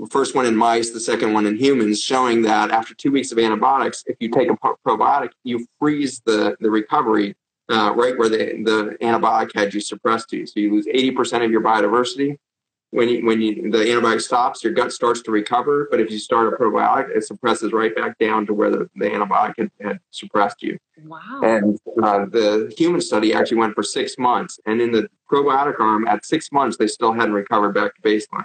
the first one in mice, the second one in humans, showing that after two weeks of antibiotics, if you take a probiotic, you freeze the, the recovery uh, right where the, the antibiotic had you suppressed to. So you lose 80% of your biodiversity. When, you, when you, the antibiotic stops, your gut starts to recover. But if you start a probiotic, it suppresses right back down to where the, the antibiotic had, had suppressed you. Wow. And uh, the human study actually went for six months. And in the probiotic arm, at six months, they still hadn't recovered back to baseline.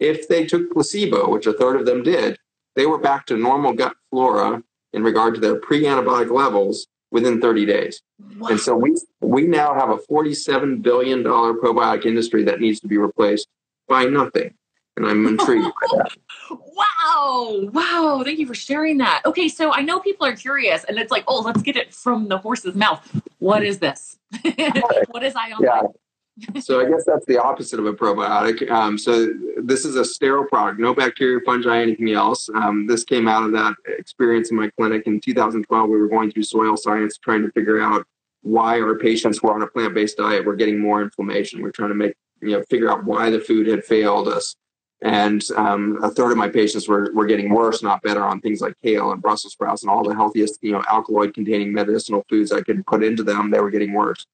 If they took placebo, which a third of them did, they were back to normal gut flora in regard to their pre-antibiotic levels within 30 days. Wow. And so we we now have a 47 billion dollar probiotic industry that needs to be replaced by nothing. And I'm intrigued by that. [LAUGHS] Wow. Wow. Thank you for sharing that. Okay, so I know people are curious and it's like, oh, let's get it from the horse's mouth. What is this? [LAUGHS] what is ion? Yeah so I guess that's the opposite of a probiotic. Um, so this is a sterile product, no bacteria, fungi, anything else. Um, this came out of that experience in my clinic in 2012. We were going through soil science, trying to figure out why our patients who are on a plant-based diet were getting more inflammation. We're trying to make you know figure out why the food had failed us. And um, a third of my patients were, were getting worse, not better, on things like kale and Brussels sprouts and all the healthiest, you know, alkaloid-containing medicinal foods I could put into them. They were getting worse.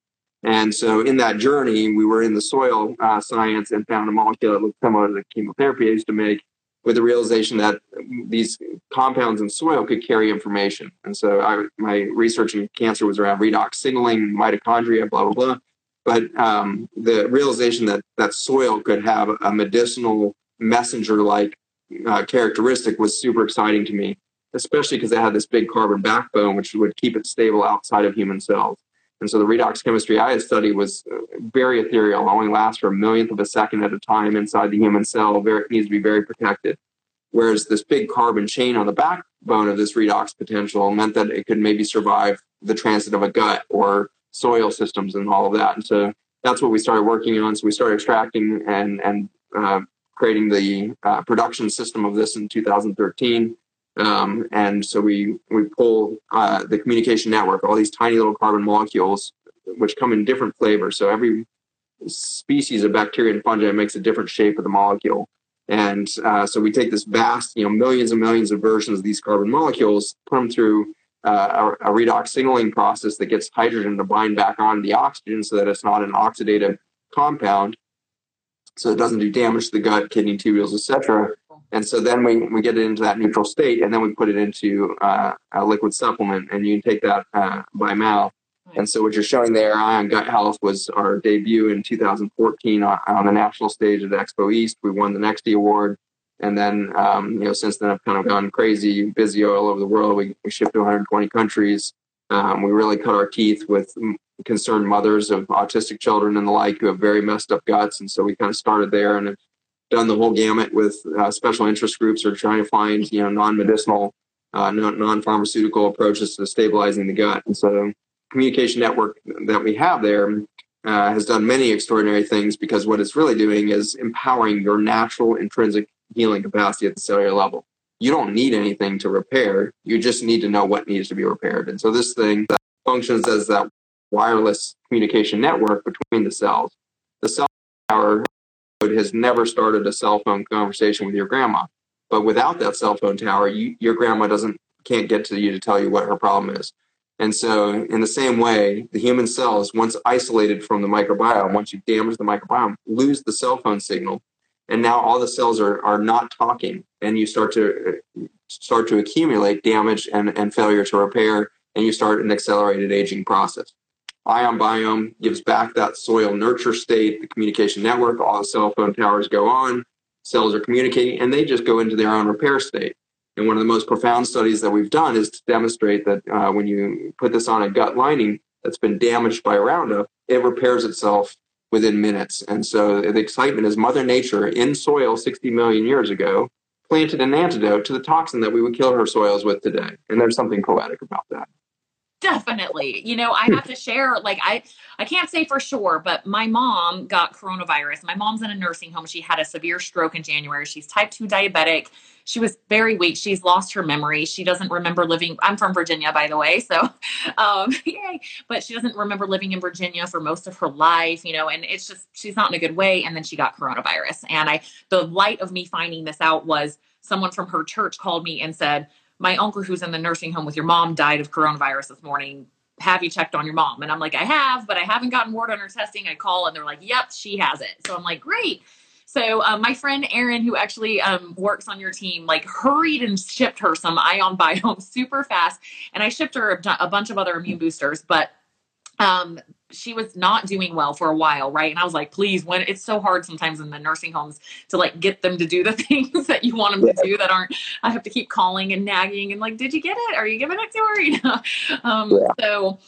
And so in that journey, we were in the soil uh, science and found a molecule that looked similar to the chemotherapy I used to make with the realization that these compounds in soil could carry information. And so I, my research in cancer was around redox signaling, mitochondria, blah, blah, blah. But um, the realization that, that soil could have a medicinal messenger-like uh, characteristic was super exciting to me, especially because it had this big carbon backbone, which would keep it stable outside of human cells. And so the redox chemistry I had studied was uh, very ethereal, only lasts for a millionth of a second at a time inside the human cell. Very, needs to be very protected. Whereas this big carbon chain on the backbone of this redox potential meant that it could maybe survive the transit of a gut or soil systems and all of that. And so that's what we started working on. So we started extracting and and uh, creating the uh, production system of this in 2013. Um, and so we we pull uh, the communication network, all these tiny little carbon molecules, which come in different flavors. So every species of bacteria and fungi makes a different shape of the molecule. And uh, so we take this vast, you know, millions and millions of versions of these carbon molecules, put them through uh, a, a, redox signaling process that gets hydrogen to bind back on the oxygen so that it's not an oxidative compound, so it doesn't do damage to the gut, kidney tubules, etc And so then we, we get it into that neutral state and then we put it into uh, a liquid supplement and you can take that uh, by mouth. And so what you're showing there, Ion Gut Health was our debut in 2014 on, on the national stage at Expo East. We won the Nexty Award. And then, um, you know, since then I've kind of gone crazy, busy all over the world. We, we shipped to 120 countries. Um, we really cut our teeth with concerned mothers of autistic children and the like who have very messed up guts. And so we kind of started there and have done the whole gamut with uh, special interest groups or trying to find, you know, non-medicinal, uh, non-pharmaceutical approaches to stabilizing the gut. And so communication network that we have there uh, has done many extraordinary things because what it's really doing is empowering your natural intrinsic healing capacity at the cellular level. You don't need anything to repair. You just need to know what needs to be repaired. And so this thing that functions as that wireless communication network between the cells. The cell tower has never started a cell phone conversation with your grandma. But without that cell phone tower, you, your grandma doesn't can't get to you to tell you what her problem is. And so, in the same way, the human cells, once isolated from the microbiome, once you damage the microbiome, lose the cell phone signal, and now all the cells are are not talking, and you start to start to accumulate damage and, and failure to repair, and you start an accelerated aging process. Ion Biome gives back that soil nurture state, the communication network, all the cell phone towers go on, cells are communicating, and they just go into their own repair state. And one of the most profound studies that we've done is to demonstrate that uh, when you put this on a gut lining that's been damaged by Roundup, it repairs itself within minutes. And so the excitement is Mother Nature in soil 60 million years ago planted an antidote to the toxin that we would kill her soils with today. And there's something poetic about that definitely. You know i have to share like i i can't say for sure but my mom got coronavirus. My mom's in a nursing home. She had a severe stroke in january. She's type 2 diabetic. She was very weak. She's lost her memory. She doesn't remember living i'm from virginia by the way so [LAUGHS] um [LAUGHS] yay. But she doesn't remember living in virginia for most of her life you know and it's just she's not in a good way and then she got coronavirus. And i the light of me finding this out was someone from her church called me and said my uncle who's in the nursing home with your mom died of coronavirus this morning. Have you checked on your mom? And I'm like, I have, but I haven't gotten word on her testing. I call and they're like, yep, she has it. So I'm like, great. So um, my friend Erin, who actually um, works on your team, like hurried and shipped her some Ion [LAUGHS] Biome super fast, and I shipped her a, a bunch of other immune boosters. But um, she was not doing well for a while, right? And I was like, please, when it's so hard sometimes in the nursing homes to like get them to do the [LAUGHS] things that you want them to do that aren't, I have to keep calling and nagging and like, did you get it? Are you giving it to her? [LAUGHS] You know? Um, yeah. So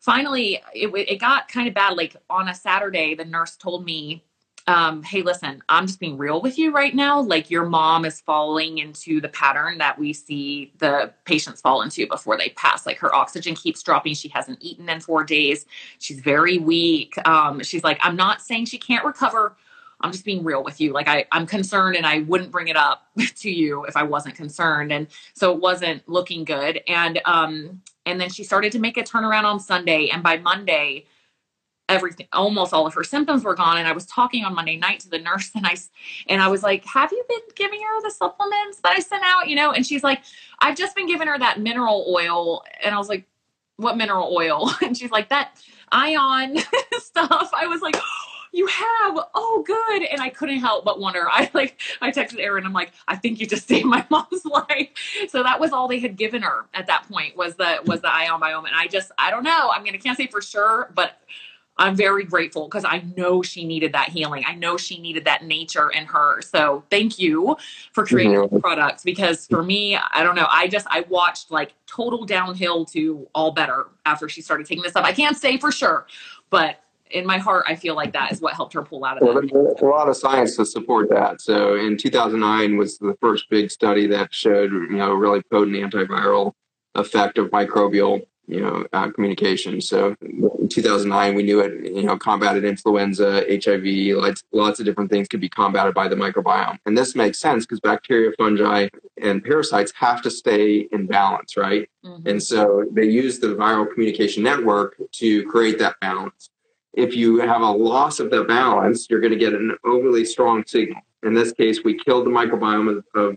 finally, it, it got kind of bad. Like on a Saturday, the nurse told me, um, hey, listen, I'm just being real with you right now. Like your mom is falling into the pattern that we see the patients fall into before they pass. Like her oxygen keeps dropping. She hasn't eaten in four days. She's very weak. Um, she's like, I'm not saying she can't recover. I'm just being real with you. Like I, I'm concerned and I wouldn't bring it up [LAUGHS] to you if I wasn't concerned. And so it wasn't looking good. And um, and then she started to make a turnaround on Sunday. And by Monday, everything almost all of her symptoms were gone and i was talking on monday night to the nurse and i and i was like have you been giving her the supplements that i sent out? You know and she's like i've just been giving her that mineral oil and i was like what mineral oil? [LAUGHS] And she's like that ion [LAUGHS] stuff. I was like oh, you have? Oh good. And i couldn't help but wonder. [LAUGHS] I like i texted erin i'm like i think you just saved my mom's life. So that was all they had given her at that point was the was the ion biome and i just i don't know. I mean i can't say for sure but I'm very grateful because I know she needed that healing. I know she needed that nature in her. So thank you for creating mm-hmm. products because for me, I don't know. I just I watched like total downhill to all better after she started taking this up. I can't say for sure, but in my heart, I feel like that is what helped her pull out of well, There's a lot of science to support that. So in 2009 was the first big study that showed you know really potent antiviral effect of microbial you know, uh, communication. So in 2009, we knew it, you know, combated influenza, HIV, lots, lots of different things could be combated by the microbiome. And this makes sense because bacteria, fungi, and parasites have to stay in balance, right? Mm-hmm. And so they use the viral communication network to create that balance. If you have a loss of that balance, you're going to get an overly strong signal. In this case, we killed the microbiome of, of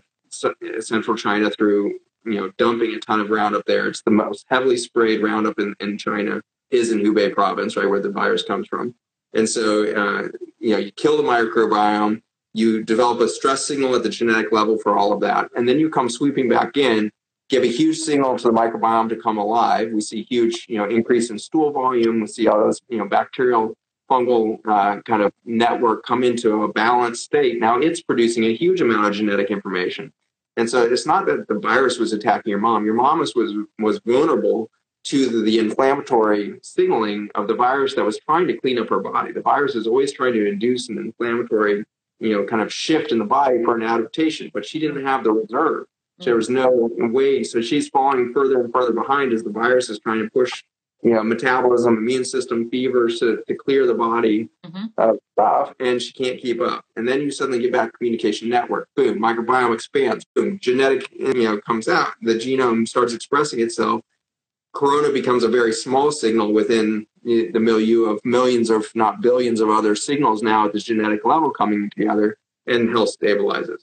central China through you know, dumping a ton of Roundup there. It's the most heavily sprayed Roundup in, in China is in Hubei province, right, where the virus comes from. And so, uh, you know, you kill the microbiome, You develop a stress signal at the genetic level for all of that. And then you come sweeping back in, give a huge signal to the microbiome to come alive. We see huge, you know, increase in stool volume. We see all those, you know, bacterial fungal uh, kind of network come into a balanced state. Now it's producing a huge amount of genetic information. And so it's not that the virus was attacking your mom. Your mom was was, vulnerable to the, the, inflammatory signaling of the virus that was trying to clean up her body. The virus is always trying to induce an inflammatory, you know, kind of shift in the body for an adaptation, but she didn't have the reserve. There was no way. So she's falling further and further behind as the virus is trying to push, you know, metabolism, immune system, fevers to, to clear the body mm-hmm. of stuff, and she can't keep up. And then you suddenly get back communication network. Boom, microbiome expands. Boom, genetic, you know, comes out. The genome starts expressing itself corona becomes a very small signal within the milieu of millions, if not billions, of other signals now at the genetic level coming together, and health stabilizes.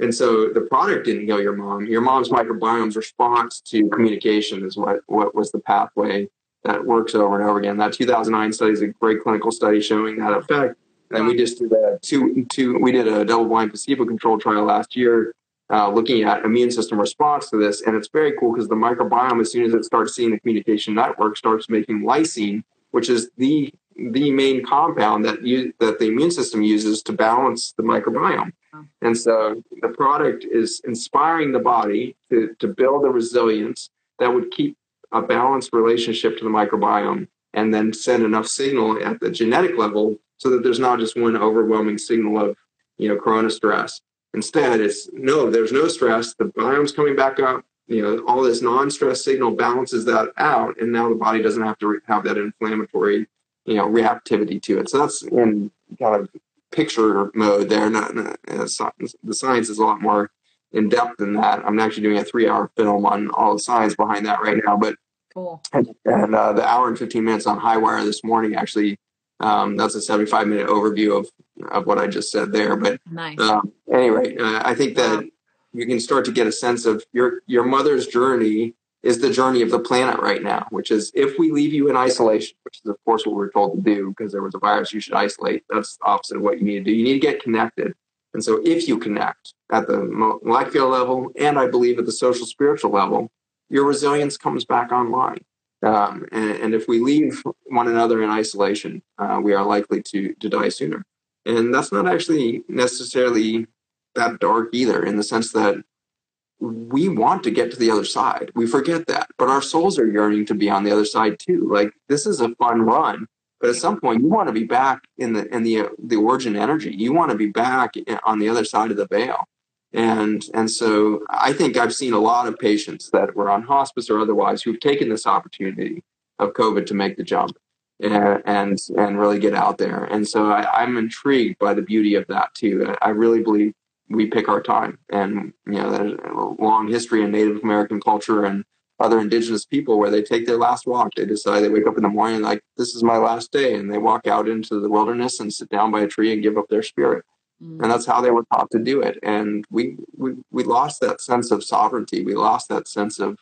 And so the product didn't heal your mom. Your mom's microbiome's response to communication is what, what was the pathway that works over and over again. That 2009 study is a great clinical study showing that effect. And we just did a two, two, we did a double blind placebo controlled trial last year uh, looking at immune system response to this. And it's very cool because the microbiome, as soon as it starts seeing the communication network, starts making lysine, which is the the main compound that you that the immune system uses to balance the microbiome. And so the product is inspiring the body to, to build a resilience that would keep a balanced relationship to the microbiome and then send enough signal at the genetic level so that there's not just one overwhelming signal of you know corona stress Instead, it's no, there's no stress. The biome's coming back up. You know, all this non-stress signal balances that out, and now the body doesn't have to have that inflammatory, you know, reactivity to it. So that's in kind of picture mode there. Not, not uh, the science is a lot more in depth than that. I'm actually doing a three-hour film on all the science behind that right now. But cool. And, and uh, the hour and 15 minutes on HighWire this morning actually um, that's a 75 minute overview of, of what I just said there. But nice. um, anyway, uh, I think that you can start to get a sense of your your mother's journey is the journey of the planet right now, which is if we leave you in isolation, which is of course what we're told to do because there was a virus, you should isolate. That's the opposite of what you need to do. You need to get connected. And so if you connect at the molecular level and I believe at the social spiritual level, your resilience comes back online. Um, and, and, if we leave one another in isolation, uh, we are likely to, to die sooner. And that's not actually necessarily that dark either, in the sense that we want to get to the other side. We forget that, but our souls are yearning to be on the other side too. Like this is a fun run, but at some point you want to be back in the in the the origin energy. You want to be back on the other side of the veil. And, and so I think I've seen a lot of patients that were on hospice or otherwise who've taken this opportunity of COVID to make the jump and, and, really get out there. And so I, I'm intrigued by the beauty of that too. I really believe we pick our time and, you know, there's a long history in Native American culture and other indigenous people where they take their last walk. They decide they wake up in the morning like, this is my last day. And they walk out into the wilderness and sit down by a tree and give up their spirit and that's how they were taught to do it. And we, we we lost that sense of sovereignty. We lost that sense of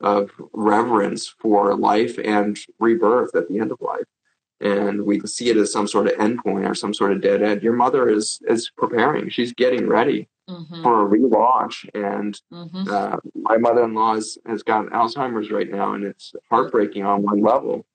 of reverence for life and rebirth at the end of life. And we see it as some sort of endpoint or some sort of dead end. Your mother is is preparing. She's getting ready mm-hmm. for a relaunch. And mm-hmm. uh, my mother-in-law has, has got alzheimer's right now and it's heartbreaking on one level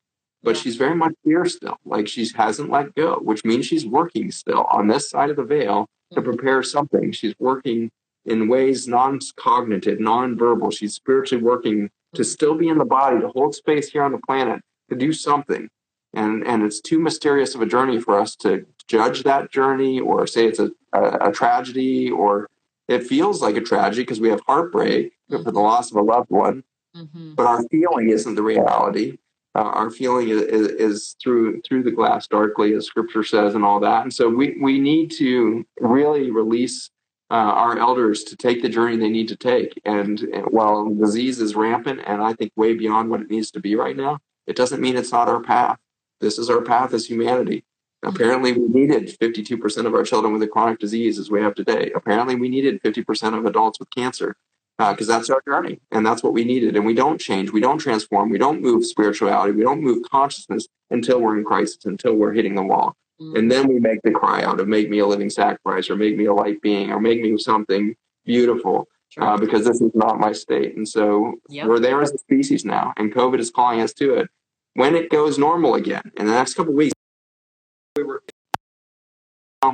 but she's very much here still. Like she hasn't let go, which means she's working still on this side of the veil to mm-hmm. prepare something. She's working in ways non-cognitive, non-verbal. She's spiritually working to mm-hmm. still be in the body, to hold space here on the planet, to do something. And and it's too mysterious of a journey for us to judge that journey or say it's a, a, a tragedy or it feels like a tragedy because we have heartbreak mm-hmm. for the loss of a loved one. Mm-hmm. But our feeling isn't the reality uh, our feeling is, is, is, through through the glass darkly, as Scripture says, and all that. And so we we need to really release uh, our elders to take the journey they need to take. And, and while disease is rampant, and I think way beyond what it needs to be right now, it doesn't mean it's not our path. This is our path as humanity. Apparently, we needed 52% of our children with a chronic disease as we have today. Apparently, we needed 50% of adults with cancer because uh, that's our journey and that's what we needed. And we don't change, we don't transform, we don't move spirituality, we don't move consciousness until we're in crisis, until we're hitting the wall. Mm-hmm. And then we make the cry out of make me a living sacrifice or make me a light being or make me something beautiful uh, because this is not my state. And so yep. we're there as a species now, and COVID is calling us to it. When it goes normal again in the next couple weeks, we were,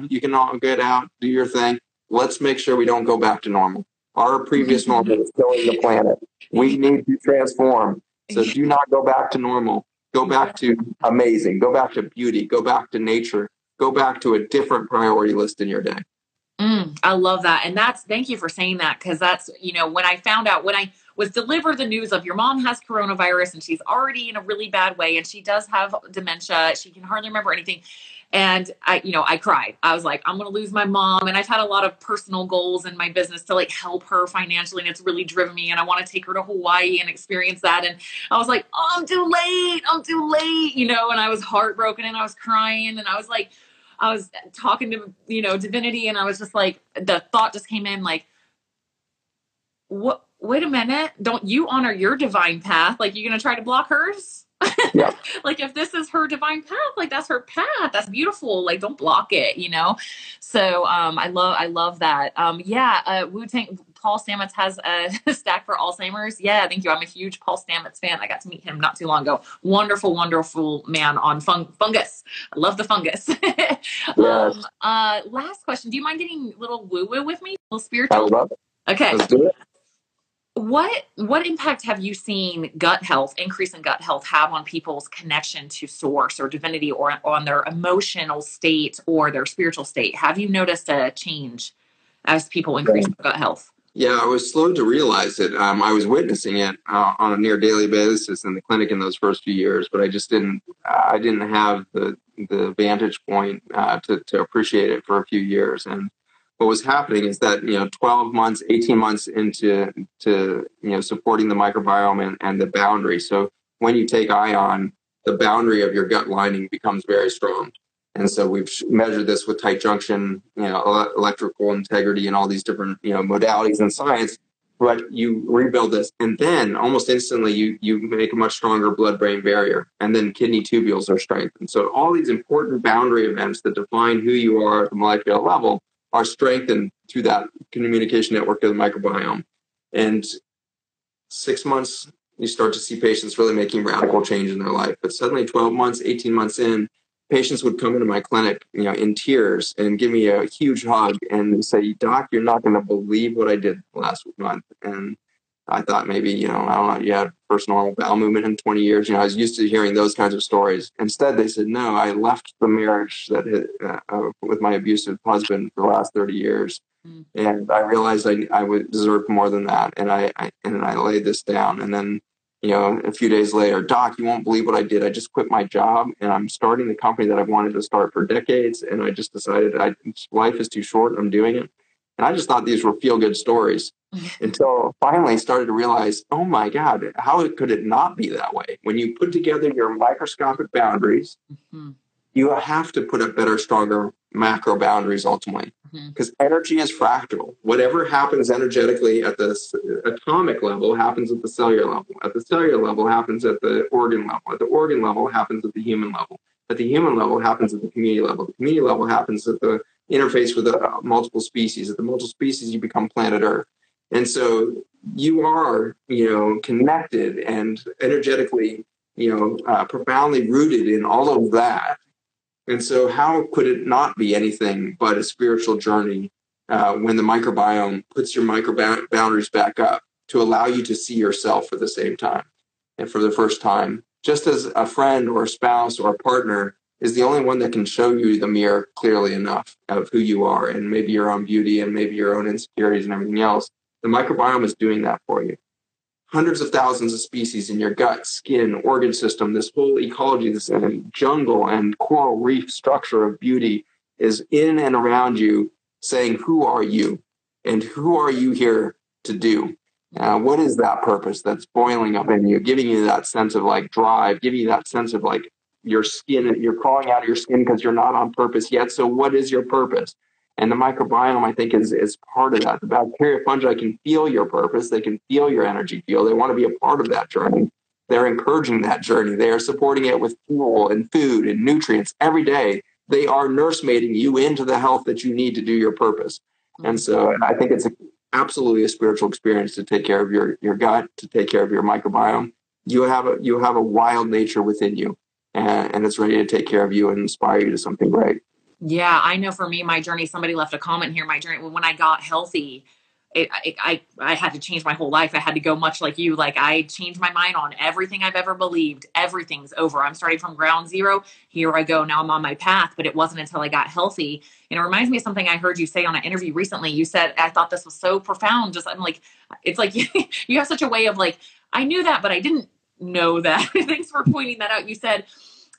you can all get out, do your thing. Let's make sure we don't go back to normal. Our previous normal is killing the planet. We need to transform. So do not go back to normal. Go back to amazing. Go back to beauty. Go back to nature. Go back to a different priority list in your day. Mm, I love that. And that's, thank you for saying that because that's, you know, when I found out, when I was delivered the news of your mom has coronavirus and she's already in a really bad way and she does have dementia, she can hardly remember anything. And I, you know, I cried. I was like, I'm going to lose my mom. And I've had a lot of personal goals in my business to like help her financially. And it's really driven me. And I want to take her to Hawaii and experience that. And I was like, oh, I'm too late. I'm too late, you know, and I was heartbroken and I was crying. And I was like, I was talking to, you know, divinity. And I was just like, the thought just came in like, what, wait a minute. Don't you honor your divine path? Like, you're going to try to block hers? Yeah. [LAUGHS] like if this is her divine path, like that's her path. That's beautiful. Like don't block it, you know? So um I love I love that. Um yeah, uh Wu Tang Paul Stamets has a [LAUGHS] stack for Alzheimer's. Yeah, thank you. I'm a huge Paul Stamets fan. I got to meet him not too long ago. Wonderful, wonderful man on fung- fungus. I love the fungus. [LAUGHS] yes. um, uh, last question. Do you mind getting a little woo woo with me? A little spiritual? I love it. Okay. Let's do it what what impact have you seen gut health increase in gut health have on people's connection to source or divinity or on their emotional state or their spiritual state? Have you noticed a change as people increase yeah. gut health? Yeah i was slow to realize it. Um, i was witnessing it uh, on a near daily basis in the clinic in those first few years but i just didn't i didn't have the the vantage point uh, to, to appreciate it for a few years. And what was happening is that you know 12 months 18 months into to you know supporting the microbiome and, and the boundary. So when you take ion the boundary of your gut lining becomes very strong. And so we've measured this with tight junction you know electrical integrity and all these different you know modalities in science but you rebuild this and then almost instantly you you make a much stronger blood brain barrier and then kidney tubules are strengthened. So all these important boundary events that define who you are at the molecular level are strengthened through that communication network of the microbiome. And six months, you start to see patients really making radical change in their life. But suddenly, 12 months, 18 months in, patients would come into my clinic, you know, in tears and give me a huge hug and say, "Doc, you're not going to believe what I did last month." And I thought maybe, you know, I don't know, you had first normal bowel movement in 20 years. You know, I was used to hearing those kinds of stories. Instead, they said, no, I left the marriage that had, uh, uh, with my abusive husband for the last 30 years. Mm. And I realized I, I would deserve more than that. And I, I, and I laid this down. And then, you know, a few days later, Doc, you won't believe what I did. I just quit my job and I'm starting the company that I've wanted to start for decades. And I just decided I, life is too short. I'm doing it. And I just thought these were feel good stories [LAUGHS] until finally started to realize, oh my God, how could it not be that way? When you put together your microscopic boundaries, mm-hmm. you have to put up better, stronger macro boundaries ultimately. Because mm-hmm. energy is fractal. Whatever happens energetically at the atomic level happens at the cellular level. At the cellular level happens at the organ level. At the organ level happens at the human level. At the human level happens at the community level. The community level happens at the interface with the uh, multiple species. At the multiple species, you become planet Earth. And so you are, you know, connected and energetically, you know, uh, profoundly rooted in all of that. And so, how could it not be anything but a spiritual journey uh, when the microbiome puts your micro boundaries back up to allow you to see yourself for the same time and for the first time? Just as a friend or a spouse or a partner is the only one that can show you the mirror clearly enough of who you are and maybe your own beauty and maybe your own insecurities and everything else. The microbiome is doing that for you. Hundreds of thousands of species in your gut, skin, organ system, this whole ecology, this jungle and coral reef structure of beauty is in and around you saying, Who are you? And who are you here to do? Uh, what is that purpose that's boiling up in you, giving you that sense of like drive, giving you that sense of like your skin, you're crawling out of your skin because you're not on purpose yet. So, what is your purpose? And the microbiome, I think, is, is part of that. The bacteria, fungi can feel your purpose. They can feel your energy feel. They want to be a part of that journey. They're encouraging that journey. They are supporting it with fuel and food and nutrients every day they are nursemaiding you into the health that you need to do your purpose. And so I think it's a, absolutely a spiritual experience to take care of your, your gut, to take care of your microbiome. You have a you have a wild nature within you, and, and it's ready to take care of you and inspire you to something great. Yeah, I know for me, my journey, somebody left a comment here, my journey, when I got healthy, it, I, I had to change my whole life. I had to go much like you. Like I changed my mind on everything I've ever believed. Everything's over. I'm starting from ground zero. Here I go. Now I'm on my path. But it wasn't until I got healthy. And it reminds me of something I heard you say on an interview recently. You said, I thought this was so profound. Just I'm like, it's like [LAUGHS] you have such a way of like, I knew that, but I didn't know that. [LAUGHS] Thanks for pointing that out. You said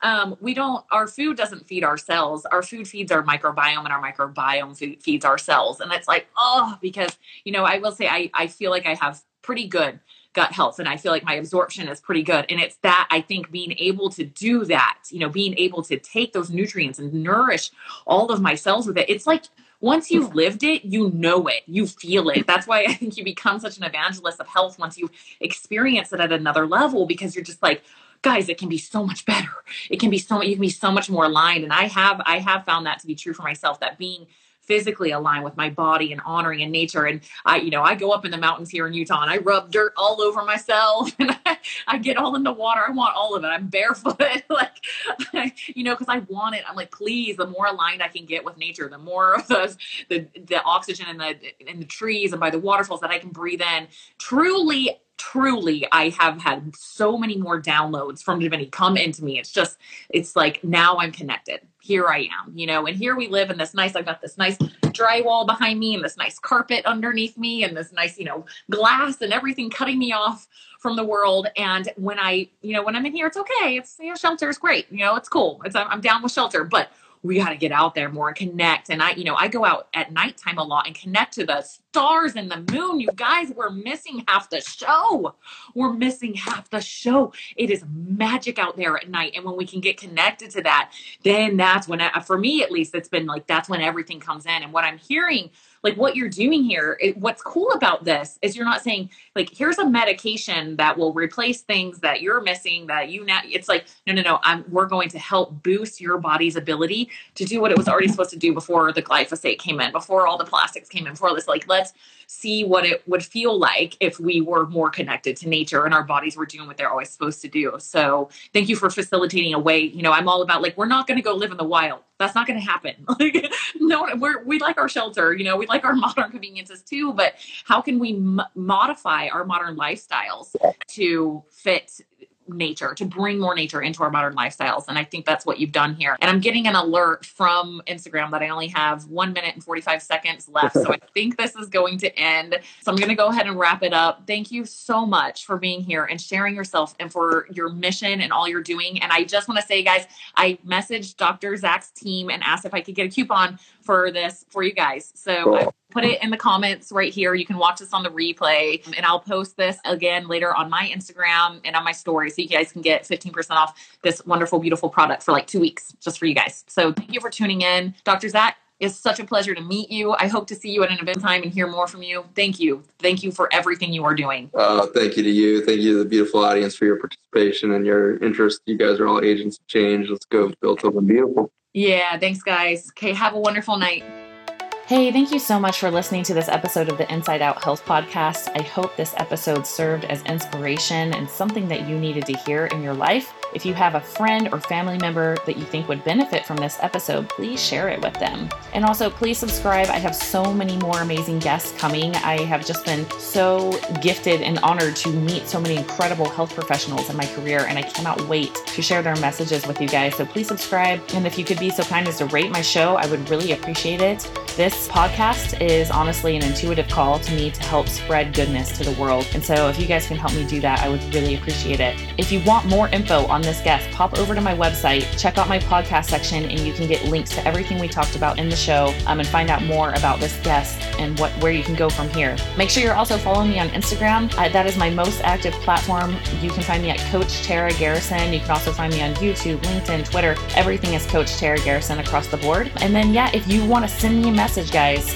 um, we don't our food doesn't feed our cells. Our food feeds our microbiome and our microbiome food feeds our cells. And it's like oh because you know i will say i i feel like i have pretty good gut health and i feel like my absorption is pretty good. And it's that i think being able to do that you know being able to take those nutrients and nourish all of my cells with it. It's like once you've lived it, you know it, you feel it. That's why I think you become such an evangelist of health once you experience it at another level because you're just like, guys it can be so much better it can be so you can be so much more aligned and i have i have found that to be true for myself that being physically aligned with my body and honoring in nature. And I, you know, I go up in the mountains here in Utah and I rub dirt all over myself [LAUGHS] and I, I get all in the water. I want all of it. I'm barefoot, [LAUGHS] like, [LAUGHS] you know, because I want it. I'm like, please, the more aligned I can get with nature, the more of those, the, the oxygen in the, in the trees and by the waterfalls that I can breathe in. Truly, truly i have had so many more downloads from divinity come into me. It's just it's like now i'm connected. Here i am you know and here we live in this nice i've got this nice drywall behind me and this nice carpet underneath me and this nice you know glass and everything cutting me off from the world. And when i you know when i'm in here it's okay. It's you know shelter is great. You know it's cool. It's i'm down with shelter. But we got to get out there more and connect. And I, you know, I go out at nighttime a lot and connect to the stars and the moon. You guys, we're missing half the show. We're missing half the show. It is magic out there at night. And when we can get connected to that, then that's when, I, for me at least, it's been like, that's when everything comes in. And what I'm hearing like what you're doing here it, what's cool about this is you're not saying like here's a medication that will replace things that you're missing that you now it's like no no no i'm we're going to help boost your body's ability to do what it was already supposed to do before the glyphosate came in before all the plastics came in before this like let's see what it would feel like if we were more connected to nature and our bodies were doing what they're always supposed to do. So thank you for facilitating a way. You know, I'm all about like we're not going to go live in the wild. That's not going to happen. [LAUGHS] Like no, we're we like our shelter. You know, we like our [LAUGHS] modern conveniences too. But how can we m- modify our modern lifestyles to fit nature to bring more nature into our modern lifestyles. And i think that's what you've done here. And i'm getting an alert from instagram that i only have one minute and 45 seconds left. So i [LAUGHS] think this is going to end. So i'm going to go ahead and wrap it up. Thank you so much for being here and sharing yourself and for your mission and all you're doing. And i just want to say guys i messaged dr zach's team and asked if i could get a coupon for this for you guys so cool. I, put it in the comments right here. You can watch this on the replay, and I'll post this again later on my Instagram and on my story so you guys can get 15% off this wonderful, beautiful product for like two weeks just for you guys. So thank you for tuning in. Dr. Zach, it's such a pleasure to meet you. I hope to see you at an event time and hear more from you. Thank you. Thank you for everything you are doing. Uh, thank you to you. Thank you to the beautiful audience for your participation and your interest. You guys are all agents of change. Let's go build something beautiful. Yeah, thanks, guys. Okay, have a wonderful night. Hey, thank you so much for listening to this episode of the Inside Out Health Podcast. I hope this episode served as inspiration and something that you needed to hear in your life. If you have a friend or family member that you think would benefit from this episode, please share it with them. And also, please subscribe. I have so many more amazing guests coming. I have just been so gifted and honored to meet so many incredible health professionals in my career, and I cannot wait to share their messages with you guys. So please subscribe. And if you could be so kind as to rate my show, I would really appreciate it. This podcast is honestly an intuitive call to me to help spread goodness to the world. And so if you guys can help me do that, I would really appreciate it. If you want more info on this guest, pop over to my website, check out my podcast section, and you can get links to everything we talked about in the show um, and find out more about this guest and what where you can go from here. Make sure you're also following me on Instagram. Uh, that is my most active platform. You can find me at Coach Tara Garrison. You can also find me on YouTube, LinkedIn, Twitter. Everything is Coach Tara Garrison across the board. And then, yeah, if you want to send me a message, guys,